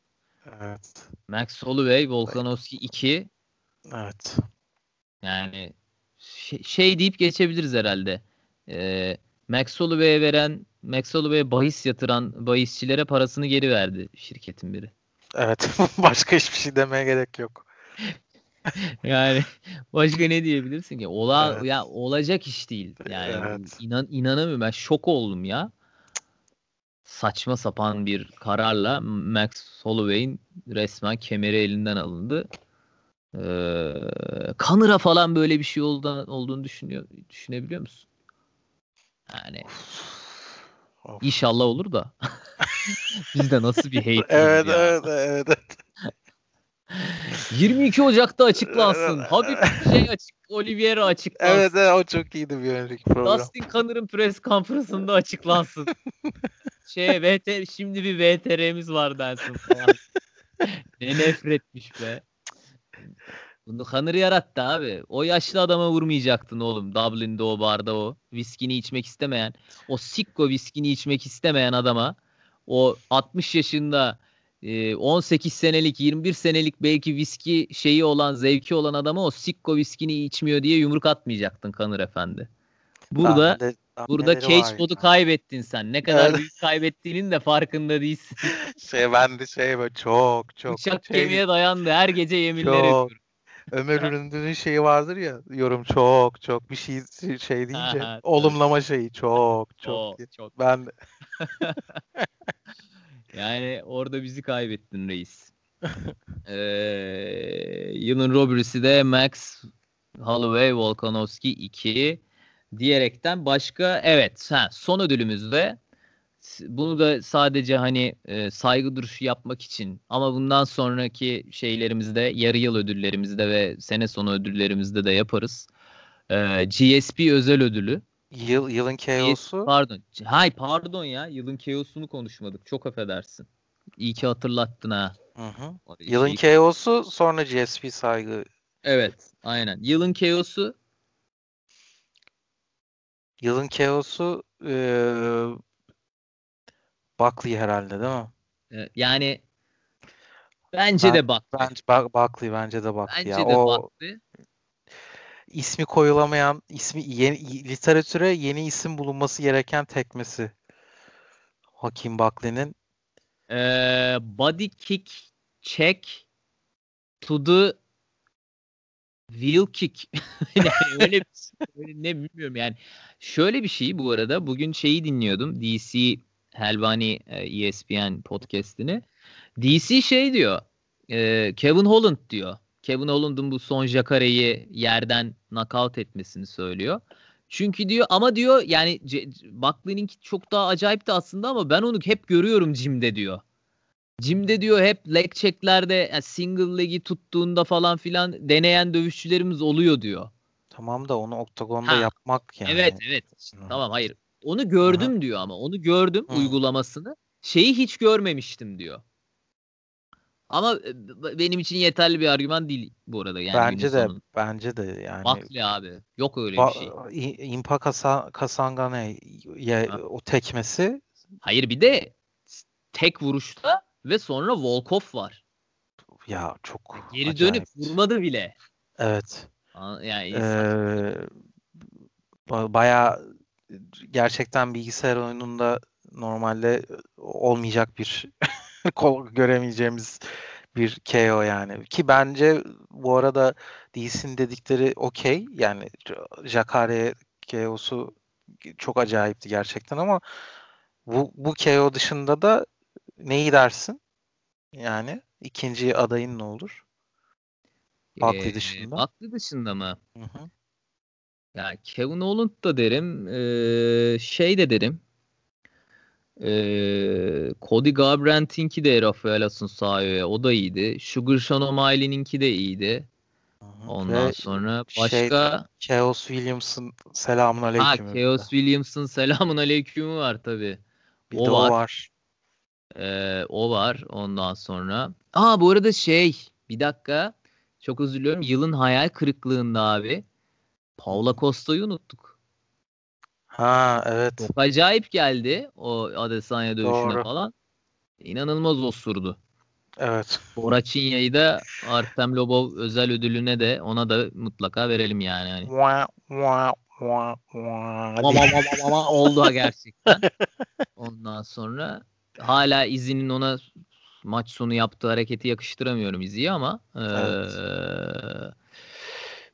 Evet. Max Holloway, Volkanovski 2. Evet. Yani şey, şey deyip geçebiliriz herhalde. Ee, Max Holloway'e veren, Max Holloway'e bahis yatıran bahisçilere parasını geri verdi şirketin biri. Evet. Başka hiçbir şey demeye gerek yok. yani başka ne diyebilirsin ki? Ola evet. ya olacak iş değil. Yani evet. inan inanamıyorum ben şok oldum ya. Saçma sapan bir kararla Max Holloway'in resmen kemeri elinden alındı. Ee, Kanıra falan böyle bir şey oldu, olduğunu düşünüyor düşünebiliyor musun? Yani of. inşallah olur da. Bizde nasıl bir hate evet, ya. evet, evet, evet. 22 Ocak'ta açıklansın. Habib şey açık, Oliveira açıklansın. Evet, evet o çok iyiydi bir önceki program. Dustin Connor'ın press konferansında açıklansın. şey VT şimdi bir VTR'miz var dersin falan. ne nefretmiş be. Bunu Conor yarattı abi. O yaşlı adama vurmayacaktın oğlum. Dublin'de o barda o. Viskini içmek istemeyen. O sikko viskini içmek istemeyen adama. O 60 yaşında 18 ee, senelik 21 senelik belki viski şeyi olan zevki olan adama o sikko viskini içmiyor diye yumruk atmayacaktın Kanır Efendi. Burada de, burada cage modu kaybettin sen. Ne kadar evet. büyük kaybettiğinin de farkında değilsin. şey ben de şey böyle çok çok. Bıçak şey, kemiğe dayandı. Her gece yeminler ediyorum. Ömer Üründü'nün şeyi vardır ya yorum çok çok bir şey şey deyince olumlama şeyi çok çok. O, çok. Ben de. Yani orada bizi kaybettin reis. ee, yılın Roberts'i de Max Holloway Volkanovski 2 diyerekten başka evet ha, son ödülümüzde bunu da sadece hani e, saygı duruşu yapmak için ama bundan sonraki şeylerimizde yarı yıl ödüllerimizde ve sene sonu ödüllerimizde de yaparız. E, GSP özel ödülü. Yıl, yılın KO'su. Pardon. Hay pardon ya. Yılın KO'sunu konuşmadık. Çok affedersin. İyi ki hatırlattın ha. Hı hı. Yılın şey... KO'su sonra GSP saygı. Evet. Aynen. Yılın KO'su Yılın KO'su ee, Buckley herhalde değil mi? Yani bence ben, de Buckley. Bence Buckley bence de Buckley. Bence ya. de o, Buckley ismi koyulamayan, ismi yeni, literatüre yeni isim bulunması gereken tekmesi. Hakim Buckley'nin. Ee, body kick check to the wheel kick. öyle, öyle ne bilmiyorum yani. Şöyle bir şey bu arada. Bugün şeyi dinliyordum. DC Helvani ESPN podcast'ini. DC şey diyor. E, Kevin Holland diyor. Kevin Holland'ın bu son Jakare'yi yerden knockout etmesini söylüyor. Çünkü diyor ama diyor yani Buckley'ninki çok daha acayipti aslında ama ben onu hep görüyorum Jim'de diyor. Jim'de diyor hep leg checklerde yani single leg'i tuttuğunda falan filan deneyen dövüşçülerimiz oluyor diyor. Tamam da onu oktagonda ha. yapmak yani. Evet evet. Hı. Tamam hayır. Onu gördüm Hı. diyor ama. Onu gördüm Hı. uygulamasını. Şeyi hiç görmemiştim diyor. Ama e, benim için yeterli bir argüman değil bu arada yani. Bence de sonunda. bence de yani. Bakli abi. Yok öyle ba- bir şey. Impa Kasa Kasangane ya, o tekmesi. Hayır bir de tek vuruşta ve sonra Volkov var. Ya çok Geri acayip. dönüp vurmadı bile. Evet. Yani ee, bayağı gerçekten bilgisayar oyununda normalde olmayacak bir kol göremeyeceğimiz bir KO yani. Ki bence bu arada DC'nin dedikleri okey. Yani Jakare KO'su çok acayipti gerçekten ama bu, bu KO dışında da neyi dersin? Yani ikinci adayın ne olur? Buckley ee, dışında. Buckley dışında mı? Hı hı. Ya Kevin Owens da derim. Ee, şey de derim. Ee, Cody Garbrandt'inki de Rafael Asunsayo'ya. O da iyiydi. Sugar Sean O'Malley'ninki de iyiydi. Ondan Ve sonra başka şey, Chaos Williams'ın selamun aleyküm. Ha Chaos Williams'ın selamun aleykümü var tabi. O de var. o var. Ee, o var ondan sonra. Aa bu arada şey bir dakika çok özür diliyorum. Yılın hayal kırıklığında abi. Paula Costa'yı unuttuk. Ha evet. Çok acayip geldi o Adesanya dövüşüne Doğru. falan. İnanılmaz osurdu. Evet. Borachinya'yı da Artem Lobov özel ödülüne de ona da mutlaka verelim yani. yani. oldu gerçekten. Ondan sonra hala izinin ona maç sonu yaptığı hareketi yakıştıramıyorum iziyi ama evet. ee,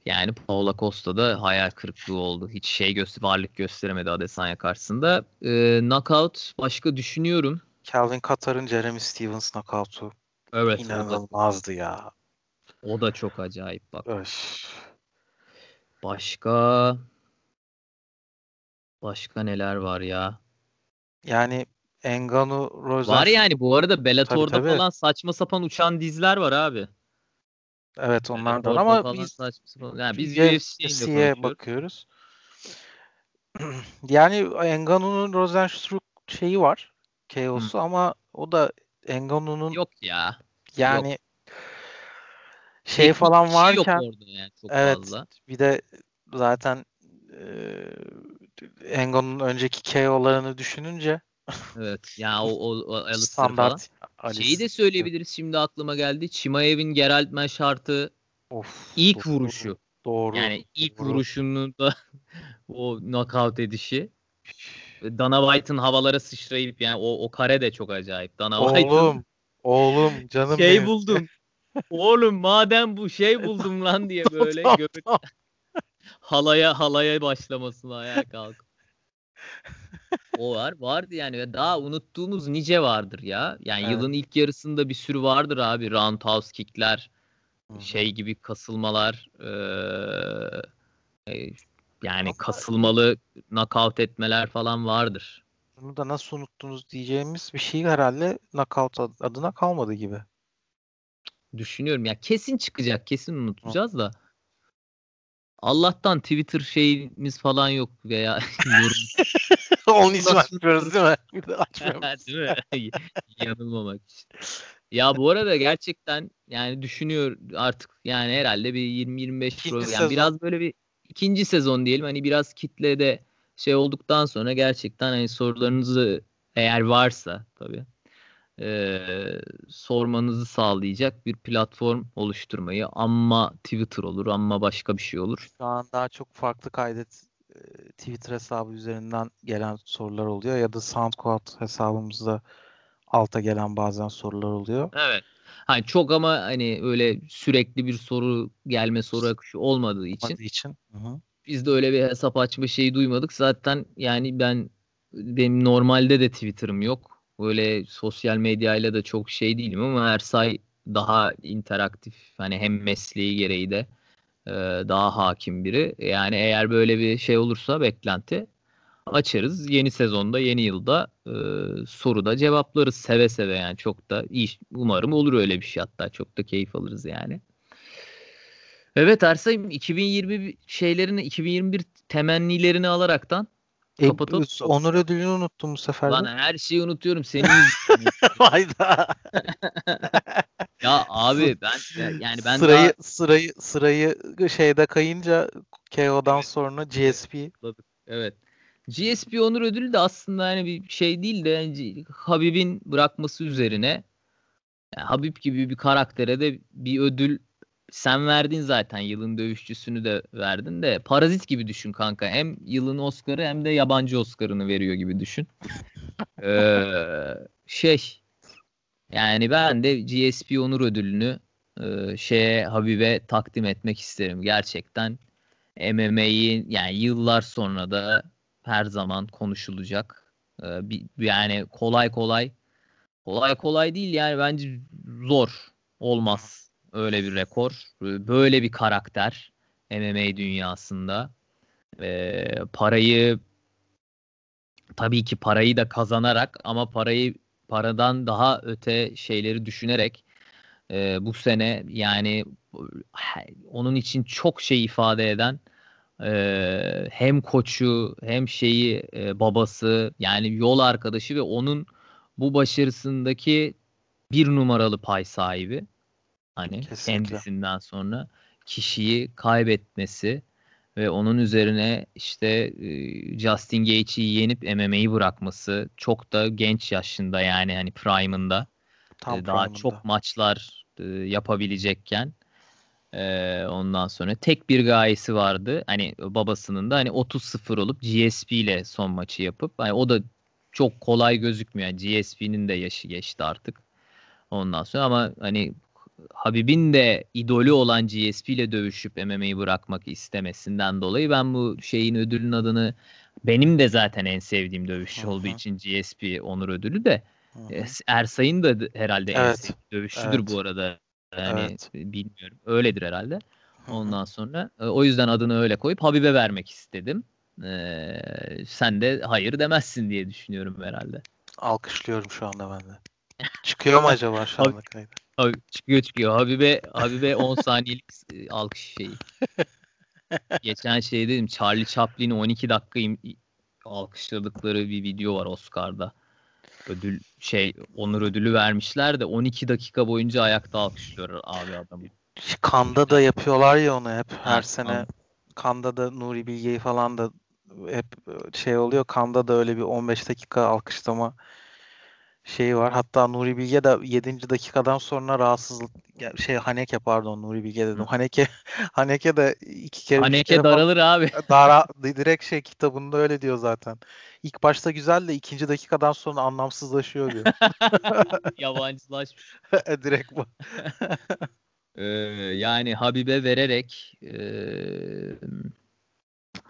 yani Paula Costa da hayal kırıklığı oldu. Hiç şey göster varlık gösteremedi Adesanya karşısında. Ee, knockout başka düşünüyorum. Calvin Katar'ın Jeremy Stevens knockout'u. Evet. İnanılmazdı o da, ya. O da çok acayip bak. Öf. Başka başka neler var ya? Yani Engano Rosen. Var yani bu arada Bellator'da tabii, tabii. falan saçma sapan uçan dizler var abi. Evet onlardan ama biz saçma sapan. Yani biz UFC'ye bakıyoruz. yani Engano'nun Rosenstruck şeyi var. KO'su ama o da Engano'nun yok ya. Yani yok. şey Teknik falan varken yani çok evet fazla. bir de zaten e, Engon'un önceki KO'larını düşününce Evet. Ya o, o, o Alistair Standart falan. Şeyi de söyleyebiliriz şimdi aklıma geldi. Chimaev'in Geralt şartı of, ilk doğru, vuruşu. Doğru. Yani ilk doğru. vuruşunu da o knockout edişi. Dana White'ın havalara sıçrayıp yani o, o kare de çok acayip. Dana oğlum, White'ın oğlum canım şey benim. buldum. oğlum madem bu şey buldum lan diye böyle göbek halaya halaya başlamasına ayağa kalk o var. Vardı yani. Daha unuttuğumuz nice vardır ya. Yani evet. yılın ilk yarısında bir sürü vardır abi. Roundhouse kickler, şey gibi kasılmalar, ee, yani kasılmalı knockout etmeler falan vardır. Bunu da nasıl unuttunuz diyeceğimiz bir şey herhalde knockout adına kalmadı gibi. Düşünüyorum ya kesin çıkacak, kesin unutacağız Hı. da. Allah'tan Twitter şeyimiz falan yok veya yorum. Onun için açmıyoruz değil mi? Bir de açmıyoruz. değil mi? Yanılmamak için. Ya bu arada gerçekten yani düşünüyor artık yani herhalde bir 20-25 pro yani biraz böyle bir ikinci sezon diyelim hani biraz kitlede şey olduktan sonra gerçekten hani sorularınızı eğer varsa tabii e, sormanızı sağlayacak bir platform oluşturmayı ama Twitter olur ama başka bir şey olur. Şu an daha çok farklı kaydet Twitter hesabı üzerinden gelen sorular oluyor ya da SoundCloud hesabımızda alta gelen bazen sorular oluyor. Evet. Hani çok ama hani öyle sürekli bir soru gelme soru akışı olmadığı için. Olmadığı için. Hı-hı. Biz de öyle bir hesap açma şeyi duymadık. Zaten yani ben benim normalde de Twitter'ım yok. Böyle sosyal medyayla da çok şey değilim ama Ersay daha interaktif hani hem mesleği gereği de e, daha hakim biri. Yani eğer böyle bir şey olursa beklenti açarız. Yeni sezonda, yeni yılda e, soruda cevaplarız seve seve yani çok da iyi. Umarım olur öyle bir şey hatta çok da keyif alırız yani. Evet Ersay'ım 2020 şeylerini 2021 temennilerini alaraktan E, kapatalım. onur ödülünü unuttum bu sefer. Lan her şeyi unutuyorum yüzünden. Hayda. ya abi ben yani ben sırayı daha sırayı sırayı şeyde kayınca KO'dan sonra GSP. evet. GSP Onur Ödülü de aslında hani bir şey değil de yani Habib'in bırakması üzerine yani Habib gibi bir karaktere de bir ödül sen verdin zaten yılın dövüşçüsünü de verdin de parazit gibi düşün kanka. Hem yılın Oscar'ı hem de yabancı Oscar'ını veriyor gibi düşün. ee, şey yani ben de GSP Onur Ödülünü e, şeye Habib'e takdim etmek isterim. Gerçekten MMA'yi yani yıllar sonra da her zaman konuşulacak. Bir, yani kolay kolay kolay kolay değil yani bence zor olmaz öyle bir rekor. Böyle bir karakter MMA dünyasında. Ee, parayı tabii ki parayı da kazanarak ama parayı paradan daha öte şeyleri düşünerek e, bu sene yani onun için çok şey ifade eden e, hem koçu hem şeyi e, babası yani yol arkadaşı ve onun bu başarısındaki bir numaralı pay sahibi. Hani Kesinlikle. kendisinden sonra kişiyi kaybetmesi ve onun üzerine işte e, Justin Gaethje'yi yenip MMA'yi bırakması çok da genç yaşında yani hani prime'ında Tam e, daha prime'ında. çok maçlar e, yapabilecekken ondan sonra tek bir gayesi vardı. Hani babasının da hani 30-0 olup GSP ile son maçı yapıp hani o da çok kolay gözükmüyor. Yani GSP'nin de yaşı geçti artık. Ondan sonra ama hani Habib'in de idolü olan GSP ile dövüşüp MMA'yi bırakmak istemesinden dolayı ben bu şeyin ödülün adını benim de zaten en sevdiğim dövüşçü olduğu için GSP onur ödülü de Hı hı. e, Ersay'ın da herhalde en Evet, sevdiği dövüşçüdür evet. bu arada. Yani Evet. bilmiyorum. Öyledir herhalde. Ondan sonra e, o yüzden adını öyle koyup Habib'e vermek istedim. Ee, sen de hayır demezsin diye düşünüyorum herhalde. Alkışlıyorum şu anda ben de. Çıkıyor mu acaba şu anda kaydı? Abi, çıkıyor çıkıyor. Habibe Habibe 10 saniyelik e, alkış şeyi. Geçen şey dedim Charlie Chaplin'i 12 dakika alkışladıkları bir video var Oscar'da. Ödül şey onur ödülü vermişler de 12 dakika boyunca ayakta alkışlıyor abi adamı. Kanda da yapıyorlar ya onu hep her Ha, sene. Kanda. Kanda da Nuri Bilge'yi falan da hep şey oluyor. Kanda da öyle bir 15 dakika alkışlama şeyi var. Hatta Nuri Bilge de 7. dakikadan sonra rahatsızlık şey Haneke pardon Nuri Bilge dedim. Haneke Haneke de iki kere Haneke kere falan- daralır abi. Dara, direkt şey kitabında öyle diyor zaten. İlk başta güzel de ikinci dakikadan sonra anlamsızlaşıyor diyor. Yabancılaşmış. direkt bu. Ee, yani Habib'e vererek e,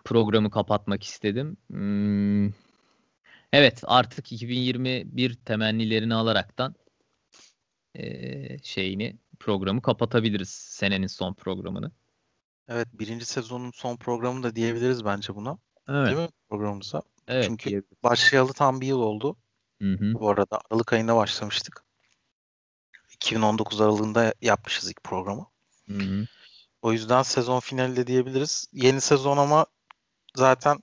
programı kapatmak istedim. Hmm, evet artık 2021 temennilerini alaraktan e, şeyini programı kapatabiliriz. Senenin son programını. Evet birinci sezonun son programı da diyebiliriz bence buna. Evet. Değil mi programımıza? Evet. Çünkü- diyebiliriz. Başlayalı tam bir yıl oldu. Hı hı. Bu arada Aralık ayında başlamıştık. 2019 aralığında yapmışız ilk programı. Hı hı. O yüzden sezon finali de diyebiliriz. Yeni sezon ama zaten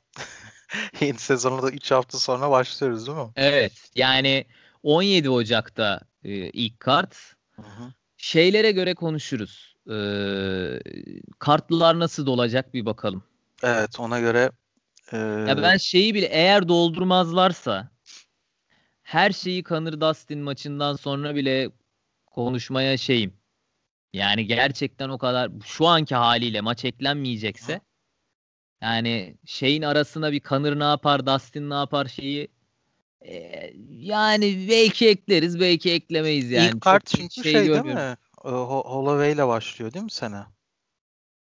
yeni sezona da 3 hafta sonra başlıyoruz değil mi? Evet. Yani 17 Ocak'ta e, ilk kart. Hı hı. Şeylere göre konuşuruz. Ee, kartlılar nasıl dolacak bir bakalım. Evet ona göre e, Ya ben şeyi bile eğer doldurmazlarsa her şeyi Conor Dustin maçından sonra bile konuşmaya şeyim. Yani gerçekten o kadar şu anki haliyle maç eklenmeyecekse yani şeyin arasına bir Conor ne yapar, Dustin ne yapar şeyi e, yani belki ekleriz, belki eklemeyiz yani. ilk kart Çok çünkü şey şey, değil mi? Ho- Holloway ile başlıyor değil mi sene?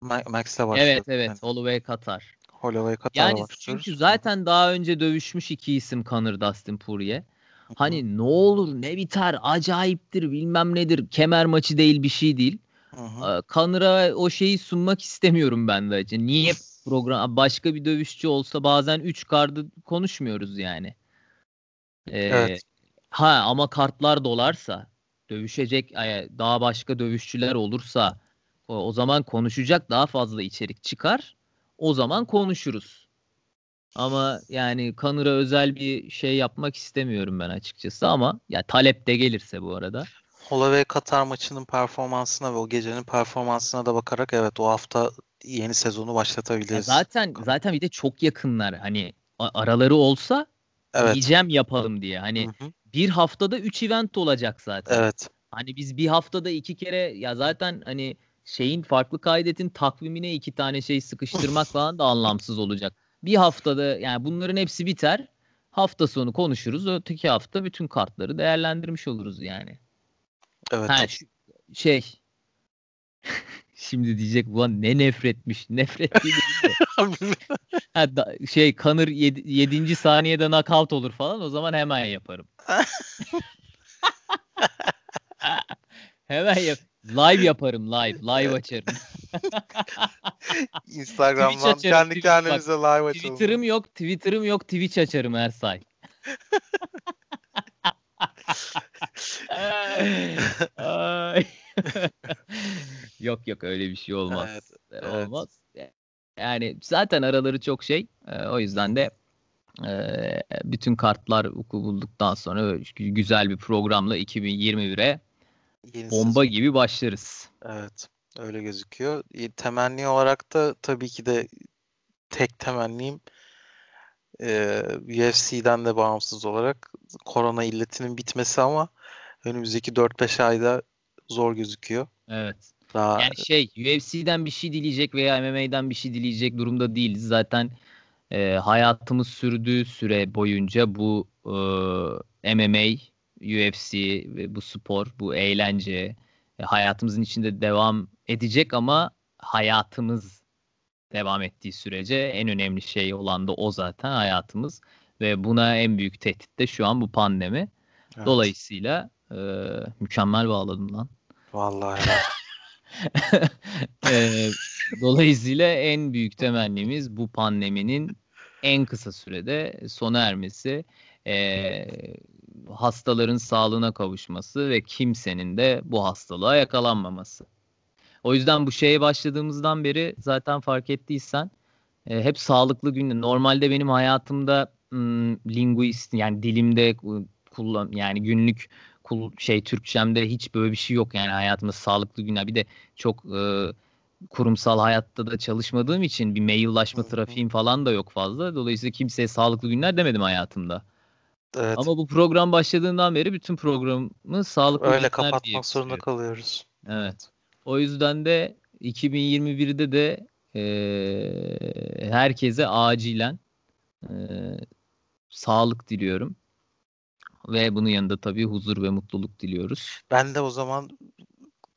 Ma- Max'le başlıyor. Evet evet Yani Holloway Katar. Holloway Katar'la Yani başlıyoruz. çünkü zaten daha önce dövüşmüş iki isim Conor Dustin Poirier. Hani ne olur ne biter acayiptir bilmem nedir kemer maçı değil bir şey değil. Kanır'a o şeyi sunmak istemiyorum ben de. Niye program başka bir dövüşçü olsa bazen 3 kardı konuşmuyoruz yani. Ee, evet. Ha ama kartlar dolarsa dövüşecek daha başka dövüşçüler olursa o, zaman konuşacak daha fazla içerik çıkar. O zaman konuşuruz. Ama yani Kanır'a özel bir şey yapmak istemiyorum ben açıkçası ama ya talep de gelirse bu arada. Holloway Katar maçının performansına ve o gecenin performansına da bakarak evet o hafta yeni sezonu başlatabiliriz. Ya zaten zaten bir de çok yakınlar. Hani araları olsa evet. diyeceğim yapalım diye. Hani hı hı. bir haftada 3 event olacak zaten. Evet. Hani biz bir haftada iki kere ya zaten hani şeyin farklı kaydetin takvimine iki tane şey sıkıştırmak falan da anlamsız olacak. Bir haftada yani bunların hepsi biter. Hafta sonu konuşuruz. Öteki hafta bütün kartları değerlendirmiş oluruz yani. Evet. Ha, şey Şimdi diyecek bu ne nefretmiş. Nefret değil de. ha, da, şey Kanır 7. saniyede knockout olur falan o zaman hemen yaparım. hemen yap. Live yaparım live. Live açarım. Instagram'dan açarım, kendi Twitch, kendimize live açalım. Twitter'ım yok, Twitter'ım yok, Twitch açarım Ersay. Yok yok öyle bir şey olmaz. Evet, evet. Olmaz. Yani zaten araları çok şey. E, o yüzden de e, bütün kartlar vuku bulduktan sonra güzel bir programla 2021'e Yeni bomba sezon. gibi başlarız. Evet. Öyle gözüküyor. Temenni olarak da tabii ki de tek temennim e, UFC'den de bağımsız olarak korona illetinin bitmesi ama önümüzdeki 4-5 ayda zor gözüküyor. Evet. Daha... Yani şey UFC'den bir şey dileyecek veya MMA'den bir şey dileyecek durumda değiliz. Zaten e, hayatımız sürdüğü süre boyunca bu e, MMA, UFC ve bu spor, bu eğlence e, hayatımızın içinde devam edecek ama hayatımız devam ettiği sürece en önemli şey olan da o zaten hayatımız ve buna en büyük tehdit de şu an bu pandemi. Evet. Dolayısıyla e, mükemmel bağladım lan. Vallahi. e, dolayısıyla en büyük temennimiz bu pandeminin en kısa sürede sona ermesi, e, hastaların sağlığına kavuşması ve kimsenin de bu hastalığa yakalanmaması. O yüzden bu şeye başladığımızdan beri zaten fark ettiysen e, hep sağlıklı gün. Normalde benim hayatımda m, linguist yani dilimde kullan yani günlük kul, şey Türkçemde hiç böyle bir şey yok yani hayatımda sağlıklı günler. Bir de çok e, kurumsal hayatta da çalışmadığım için bir maillaşma trafiğim falan da yok fazla. Dolayısıyla kimseye sağlıklı günler demedim hayatımda. Evet. Ama bu program başladığından beri bütün programı sağlıklı Öyle kapatmak zorunda kalıyoruz. Evet. O yüzden de 2021'de de e, herkese acilen e, sağlık diliyorum. Ve bunun yanında tabii huzur ve mutluluk diliyoruz. Ben de o zaman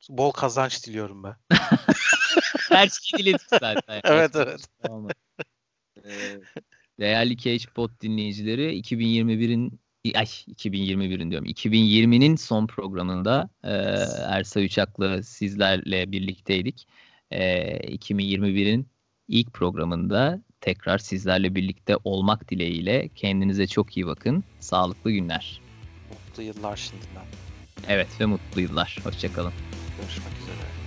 bol kazanç diliyorum ben. Her şeyi diledik zaten. evet evet. Tamam. Ee, değerli Cage Pod dinleyicileri 2021'in ay 2021'in diyorum 2020'nin son programında e, Ersa Uçak'la sizlerle birlikteydik. E, 2021'in ilk programında tekrar sizlerle birlikte olmak dileğiyle kendinize çok iyi bakın. Sağlıklı günler. Mutlu yıllar şimdiden. Evet ve mutlu yıllar. Hoşçakalın. Görüşmek üzere.